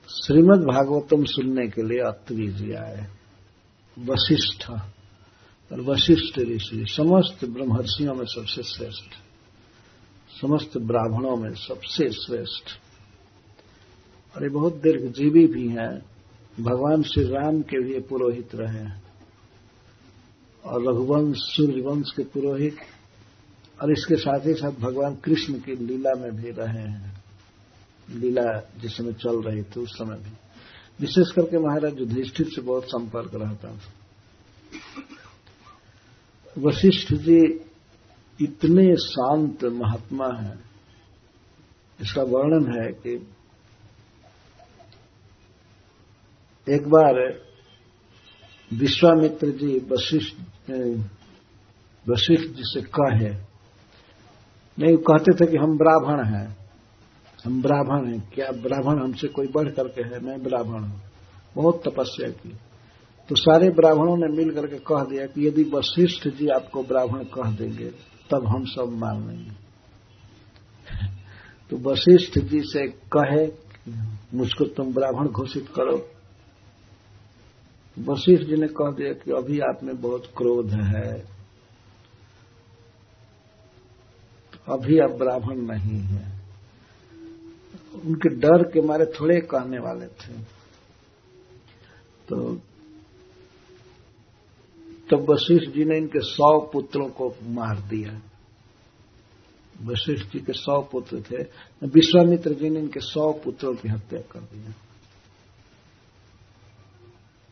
श्रीमद भागवतम सुनने के लिए अत्रि जी आए। वशिष्ठ और वशिष्ठ ऋषि, समस्त ब्रह्मर्षियों में सबसे श्रेष्ठ, समस्त ब्राह्मणों में सबसे श्रेष्ठ। और ये बहुत दीर्घजीवी भी हैं। भगवान श्री राम के भी पुरोहित रहे हैं। और रघुवंश, सूर्यवंश के पुरोहित। और इसके साथ ही साथ भगवान कृष्ण की लीला में भी रहे हैं। लीला जिस समय चल रही थी उस समय भी। विशेष करके महाराज युधिष्ठिर से बहुत संपर्क रहता था। वशिष्ठ जी इतने शांत महात्मा हैं, इसका वर्णन है कि एक बार विश्वामित्र जी वशिष्ठ वशिष्ठ जी से कहे, नहीं, कहते थे कि हम ब्राह्मण हैं। हम ब्राह्मण हैं। क्या ब्राह्मण हमसे कोई बढ़ करके है? मैं ब्राह्मण हूँ। बहुत तपस्या की। तो सारे ब्राह्मणों ने मिल करके कह दिया कि यदि वशिष्ठ जी आपको ब्राह्मण कह देंगे, तब हम सब मान लेंगे। तो वशिष्ठ जी से कहे, मुझको तुम ब्राह्मण घोषित करो। वशिष्ठ जी ने कह दिया कि अभी आप में बहुत क्रोध है। अभी आप ब्राह्मण नहीं है। उनके डर के मारे थोड़े कहने वाले थे। तो तब वशिष्ठ जी ने इनके सौ पुत्रों को मार दिया। वशिष्ठ जी के सौ पुत्र थे। विश्वामित्र जी ने इनके सौ पुत्रों की हत्या कर दिया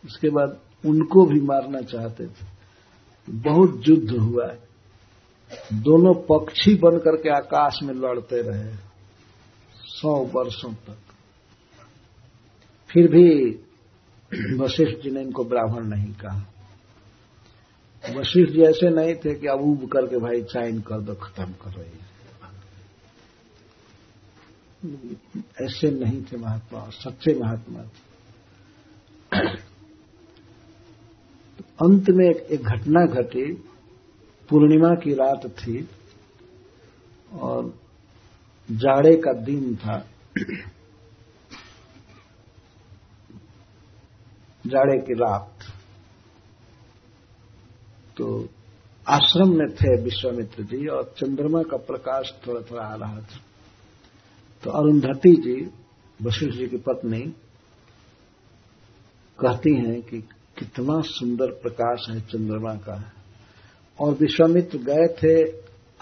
उसके बाद उनको भी मारना चाहते थे। बहुत युद्ध हुआ। दोनों पक्षी बन करके आकाश में लड़ते रहे। सौ वर्षों तक। फिर भी वशिष्ठ जी ने इनको ब्राह्मण नहीं कहा। वशिष्ठ जी ऐसे नहीं थे कि अब उब करके भाई चाइन कर दो खत्म कर रही ऐसे नहीं थे महात्मा सच्चे महात्मा थे। तो अंत में एक, एक घटना घटी पूर्णिमा की रात थी और जाड़े का दिन था। जाड़े की रात। तो आश्रम में थे विश्वामित्र जी और चंद्रमा का प्रकाश थोड़ा थोड़ा आ रहा था। तो अरुंधति जी, वशिष्ठ जी की पत्नी, कहती हैं कि कितना सुंदर प्रकाश है, चंद्रमा का। और विश्वामित्र गए थे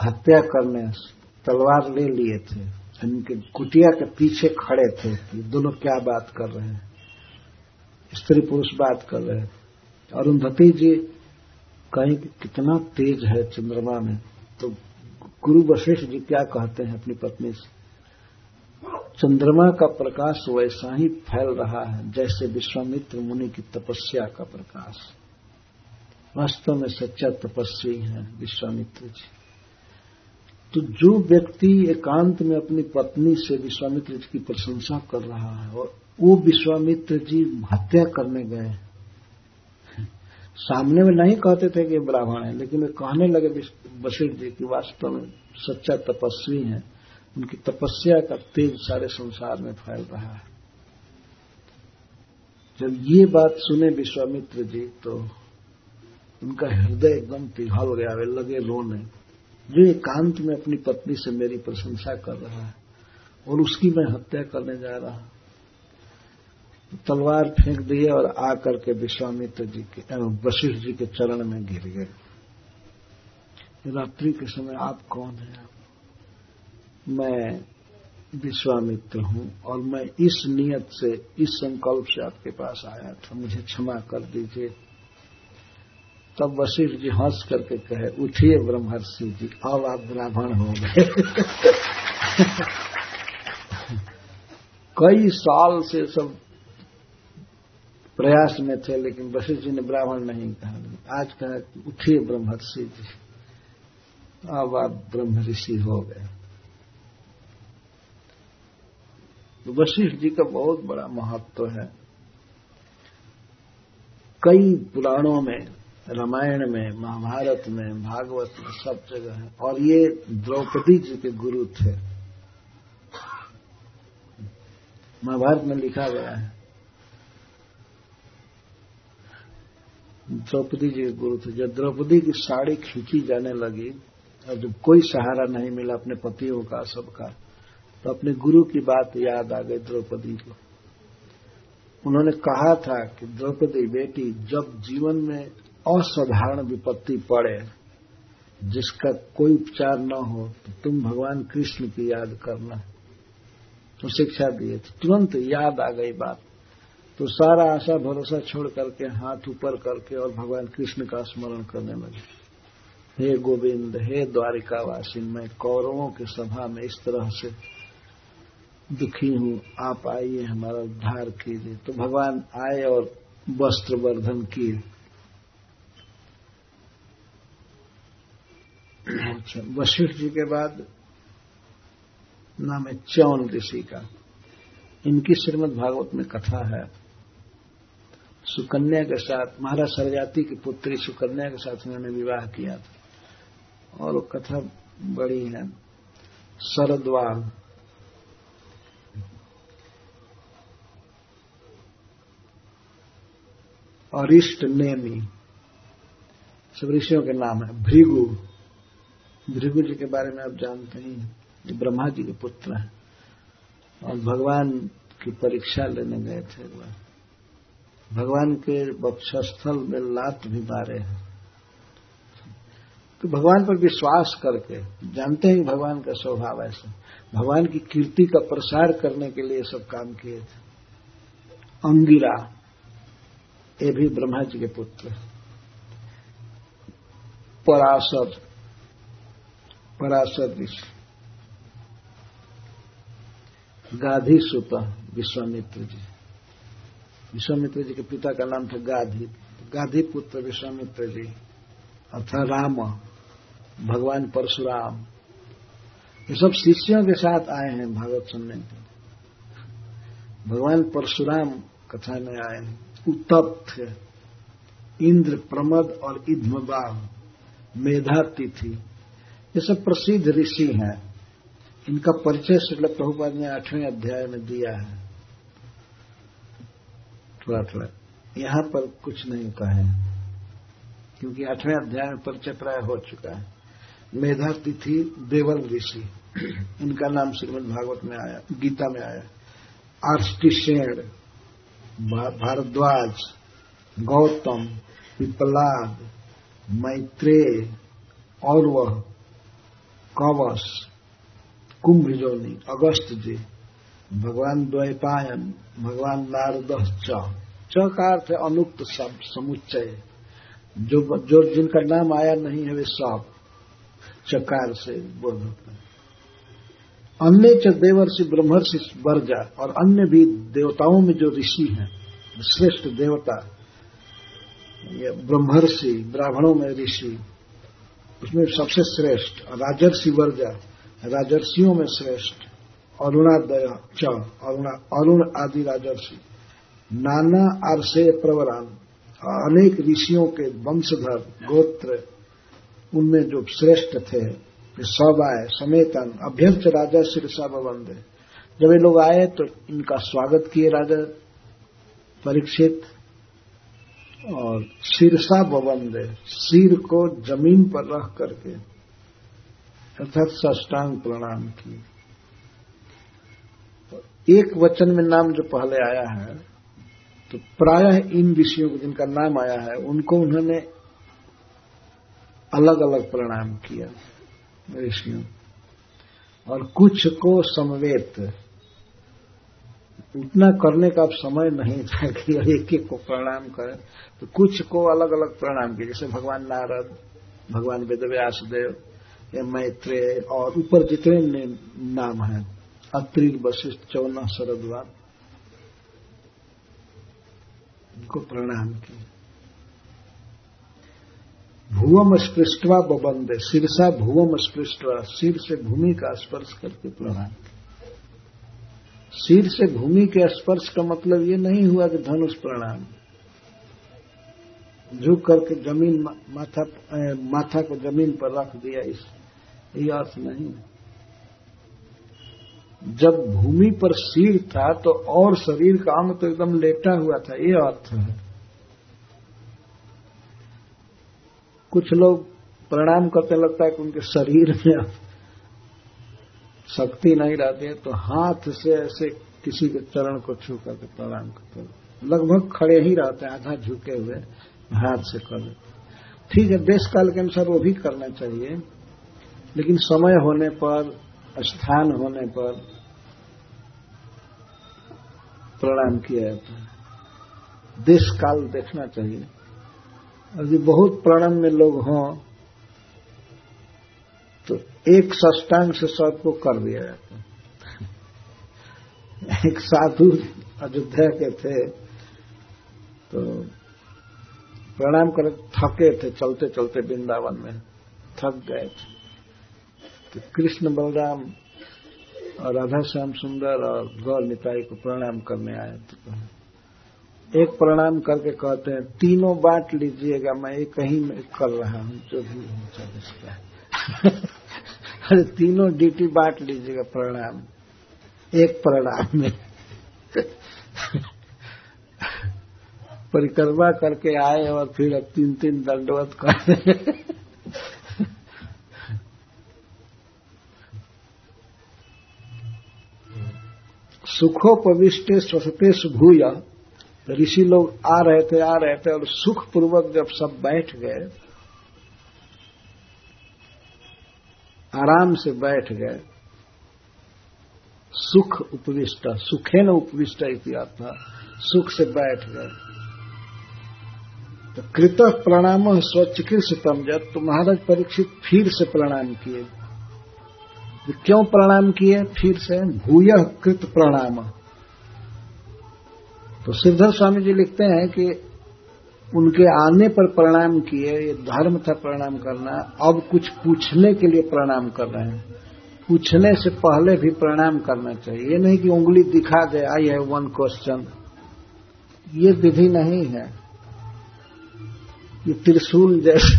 हत्या करने तलवार ले लिए थे। इनके कुटिया के पीछे खड़े थे कि दोनों क्या बात कर रहे हैं? स्त्री पुरुष बात कर रहे हैं। अरुंधति जी कहीं कितना तेज है चंद्रमा में तो गुरु वशिष्ठ जी क्या कहते हैं अपनी पत्नी से? चंद्रमा का प्रकाश वैसा ही फैल रहा है, जैसे विश्वामित्र मुनि की तपस्या का प्रकाश। वास्तव में सच्चा तपस्वी है विश्वामित्र जी। तो जो व्यक्ति एकांत में अपनी पत्नी से विश्वामित्र जी की प्रशंसा कर रहा है और वो विश्वामित्र जी हत्या करने गए सामने में नहीं कहते थे कि ब्राह्मण है, लेकिन वे कहने लगे वशिष्ठ जी की वास्तव में सच्चा तपस्वी हैं। उनकी तपस्या का तेज सारे संसार में फैल रहा है। जब ये बात सुने विश्वामित्र जी तो उनका हृदय एकदम पिघल गया, वे लगे रोने। जो एकांत में अपनी पत्नी से मेरी प्रशंसा कर रहा है और उसकी मैं हत्या करने जा रहा हूँ। तलवार फेंक दिए और आकर के विश्वामित्र जी के वशिष्ठ जी के चरण में गिर गए। रात्रि के समय आप कौन हैं? मैं विश्वामित्र हूँ और मैं इस नियत से, इस संकल्प से आपके पास आया था। मुझे क्षमा कर दीजिए। तब वशिष्ठ जी हंस करके कहे, उठिए ब्रह्मर्षि जी अब आप ब्राह्मण हो गए। कई साल से सब प्रयास में थे, लेकिन वशिष्ठ जी ने ब्राह्मण नहीं कहा। आज कहा उठिए ब्रह्मर्षि जी, अब आप ब्रह्म ऋषि हो गए। तो वशिष्ठ जी का बहुत बड़ा महत्व है। कई पुराणों में रामायण में, महाभारत में, भागवत में सब जगह है। और ये द्रौपदी जी के गुरु थे। महाभारत में लिखा गया है। द्रौपदी जी के गुरु थे। जब द्रौपदी की साड़ी खींची जाने लगी, और जब कोई सहारा नहीं मिला अपने पतियों का, सबका तो अपने गुरु की बात याद आ गई द्रौपदी को। उन्होंने कहा था कि, द्रौपदी बेटी, जब जीवन में असाधारण विपत्ति पड़े, जिसका कोई उपचार न हो तो तुम भगवान कृष्ण की याद करना। तो शिक्षा दिए तो तुरंत याद आ गई बात। तो सारा आशा भरोसा छोड़ करके, हाथ ऊपर करके और भगवान कृष्ण का स्मरण करने लगे। हे गोविंद, हे द्वारिकावासी मैं कौरवों की सभा में इस तरह से दुखी हूँ। आप आइए, हमारा उद्धार कीजिए। तो भगवान आए और वस्त्र वर्धन किए। अच्छा वशिष्ठ जी के बाद नाम है चौन ऋषि का। इनकी श्रीमद भागवत में कथा है। सुकन्या के साथ, महाराज सरजाति की पुत्री सुकन्या के साथ उन्होंने विवाह किया था। और वो कथा बड़ी है। शरद्वाल। अरिष्ट नेमी। सब ऋषियों के नाम है। भृगु। भृगु जी के बारे में आप जानते ही। ब्रह्मा जी के पुत्र हैं। और भगवान की परीक्षा लेने गए थे भगवान के वक्षस्थल में लात भी मारे हैं। तो भगवान पर विश्वास करके, जानते हैं भगवान का स्वभाव ऐसा। भगवान की कीर्ति का प्रसार करने के लिए सब काम किए थे। अंगिरा, ये भी ब्रह्मा जी के पुत्र पराशर पराशर ऋषि गाधी सुता विश्वामित्र जी विश्वामित्र जी के पिता का नाम था गाधी। गाधी पुत्र विश्वामित्र जी अर्थात राम, भगवान परशुराम। ये सब शिष्यों के साथ आए हैं भागवत सुनने के भगवान परशुराम कथा में आए हैं। उत्तप्त इंद्र प्रमद और इध्मबाह मेधा तिथि ये सब प्रसिद्ध ऋषि हैं। इनका परिचय श्रील प्रभुपाद ने आठवें अध्याय में दिया है। थोड़ा थोड़ा यहाँ पर कुछ नहीं कहे, क्योंकि आठवें अध्याय में परिचय प्राय हो चुका है। मेधा तिथि देवल ऋषि। इनका नाम श्रीमद भागवत में आया, गीता में आया। आर्ष्टिशेण भारद्वाज, गौतम पिपलाद मैत्रेय, और वह कवश कुंभजोनी अगस्त जी भगवान द्वैपायन, भगवान नारद च च का अर्थ है अनुक्त सब, समुच्चय। जो जो जिनका नाम आया नहीं है वे सब। चकार से होता है। अन्य च देवर्षि ब्रह्मर्षि वर्जा और अन्य भी देवताओं में जो ऋषि हैं, श्रेष्ठ देवता ब्रह्मर्षि, ब्राह्मणों में ऋषि उसमें सबसे श्रेष्ठ, राजर्षि वर्जा राजर्षियों में श्रेष्ठ, अरुणादय, च, अरुण आदि राजर्षि। नाना आरसे प्रवरान, अनेक ऋषियों के वंशधर, गोत्र, उनमें जो श्रेष्ठ थे सब आए समेतन अभ्यर्थ राजा सिरसा बंदे जब ये लोग आए तो इनका स्वागत किए राजा परीक्षित। और सिरसा बबंदे सिर को ज़मीन पर रख करके, अर्थात सष्टांग प्रणाम किए एक वचन में नाम जो पहले आया है तो प्रायः इन विषयों को जिनका नाम आया है, उनको उन्होंने अलग अलग प्रणाम किया, ऋषियों। और कुछ को समवेत उतना करने का अब समय नहीं था कि एक एक को प्रणाम करें। तो कुछ को अलग अलग प्रणाम किए। जैसे भगवान नारद, भगवान वेदव्यास देव, या मैत्रेय और ऊपर जितने नाम हैं, अत्रिल, वशिष्ठ, चौना शरदवान उनको प्रणाम किया भूवम स्पृष्टवा बबंदे, सिरसा भूवम स्पृष्टवा, सिर से भूमि का स्पर्श करके प्रणाम सिर से भूमि के स्पर्श का मतलब ये नहीं हुआ कि धनुष प्रणाम झुक करके ज़मीन माथा माथा को ज़मीन पर रख दिया, इस, ये अर्थ नहीं। जब भूमि पर सिर था तो और शरीर का अंग तो एकदम लेटा हुआ था, ये अर्थ है। कुछ लोग प्रणाम करते लगता है कि उनके शरीर में शक्ति नहीं रहती है तो हाथ से ऐसे किसी के चरण को छू करके प्रणाम करते लगभग खड़े ही रहते हैं, आधा झुके हुए, हाथ से कर लेते ठीक है देश काल के अनुसार वो भी करना चाहिए, लेकिन समय होने पर, स्थान होने पर प्रणाम किया जाता है। देश काल देखना चाहिए। यदि बहुत प्रणाम में लोग हों एक सष्टांग से सबको कर दिया जाता है। एक साधु अयोध्या के थे तो प्रणाम कर, थके थे चलते चलते वृंदावन में, थक गए थे। तो कृष्ण बलराम और राधा श्याम सुंदर और गौर निताई को प्रणाम करने आए तो एक प्रणाम करके कहते हैं, तीनों बांट लीजिएगा, मैं एक ही में कर रहा हूँ, जो भी हो इसका। अरे, तीनों ड्यूटी बांट लीजिएगा प्रणाम। एक प्रणाम में। परिक्रमा करके आए और फिर अब तीन तीन दंडवत कर सुखोपविष्टे स्वसते सुभूया। ऋषि लोग आ रहे थे, आ रहे थे और सुख पूर्वक जब सब बैठ गए आराम से बैठ गए। सुख उपविष्ट सुखे न उपविष्ट इतिहास सुख से बैठ गए। तो कृत प्रणाम स्वचिकित्सतम जब तो महाराज परीक्षित फिर से प्रणाम किए। तो क्यों प्रणाम किए? फिर से भूय कृत प्रणाम तो सिद्धर स्वामी जी लिखते हैं कि उनके आने पर प्रणाम किए, ये धर्म था प्रणाम करना, अब कुछ पूछने के लिए प्रणाम कर रहे हैं। पूछने से पहले भी प्रणाम करना चाहिए। ये नहीं कि उंगली दिखा दे आई है वन क्वेश्चन ये विधि नहीं है। ये त्रिशूल जैसे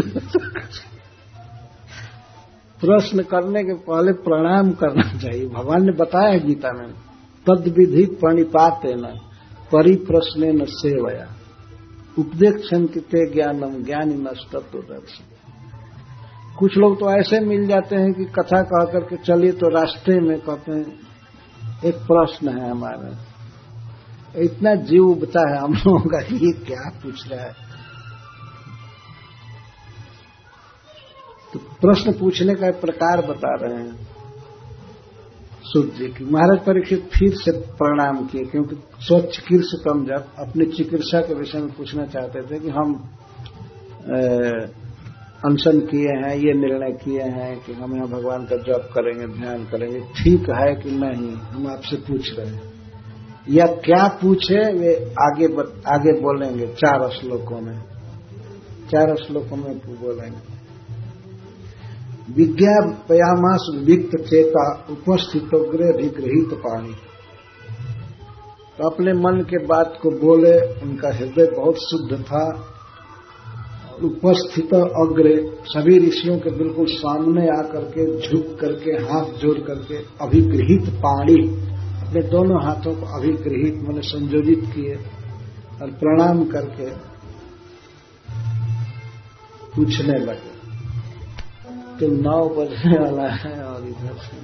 प्रश्न करने के पहले प्रणाम करना चाहिए। भगवान ने बताया गीता में तद विधि प्रणिपात न परिप्रश्न न सेवया। उपदेक्षंकिते ज्ञानम, ज्ञानी नस्तत्व दर्शन कुछ लोग तो ऐसे मिल जाते हैं कि कथा कह करके चलिए तो रास्ते में कहते हैं, एक प्रश्न है हमारा। इतना जीव उबता है हम लोगों का, ये क्या पूछ रहा है? तो प्रश्न पूछने का प्रकार बता रहे हैं। सूर्य जी की महाराज परीक्षित फिर से प्रणाम किए, क्योंकि स्वच्छ कीर्ष कम जब अपनी चिकित्सा के विषय में पूछना चाहते थे कि हम अनशन किए हैं, ये निर्णय किए हैं कि हम यहाँ भगवान का जप करेंगे, ध्यान करेंगे। ठीक है कि नहीं? हम आपसे पूछ रहे हैं। या क्या पूछे, वे आगे आगे बोलेंगे चार श्लोकों में। चार श्लोकों में बोलेंगे। विज्ञापयामास विक्त चेता उपस्थित विग्रहित पानी तो अपने मन के बात को बोले, उनका हृदय बहुत शुद्ध था। उपस्थित अग्र सभी ऋषियों के बिल्कुल सामने आकर के, झुक करके, हाथ जोड़ करके अभिगृहित पाणी, अपने दोनों हाथों को अभिगृहित, मैंने संयोजित किए और प्रणाम करके पूछने लगे। तो नौ बजने वाला है और इधर से।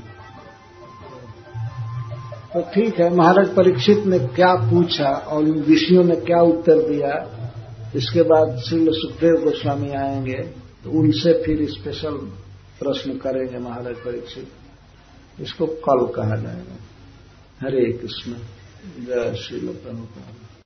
तो ठीक है, महाराज परीक्षित ने क्या पूछा और इन ऋषियों ने क्या उत्तर दिया? इसके बाद श्री सुखदेव गोस्वामी आएँगे तो उनसे फिर स्पेशल प्रश्न करेंगे महाराज परीक्षित। इसको कल कहा जाएगा। हरे कृष्ण। जय श्री प्रभुपाल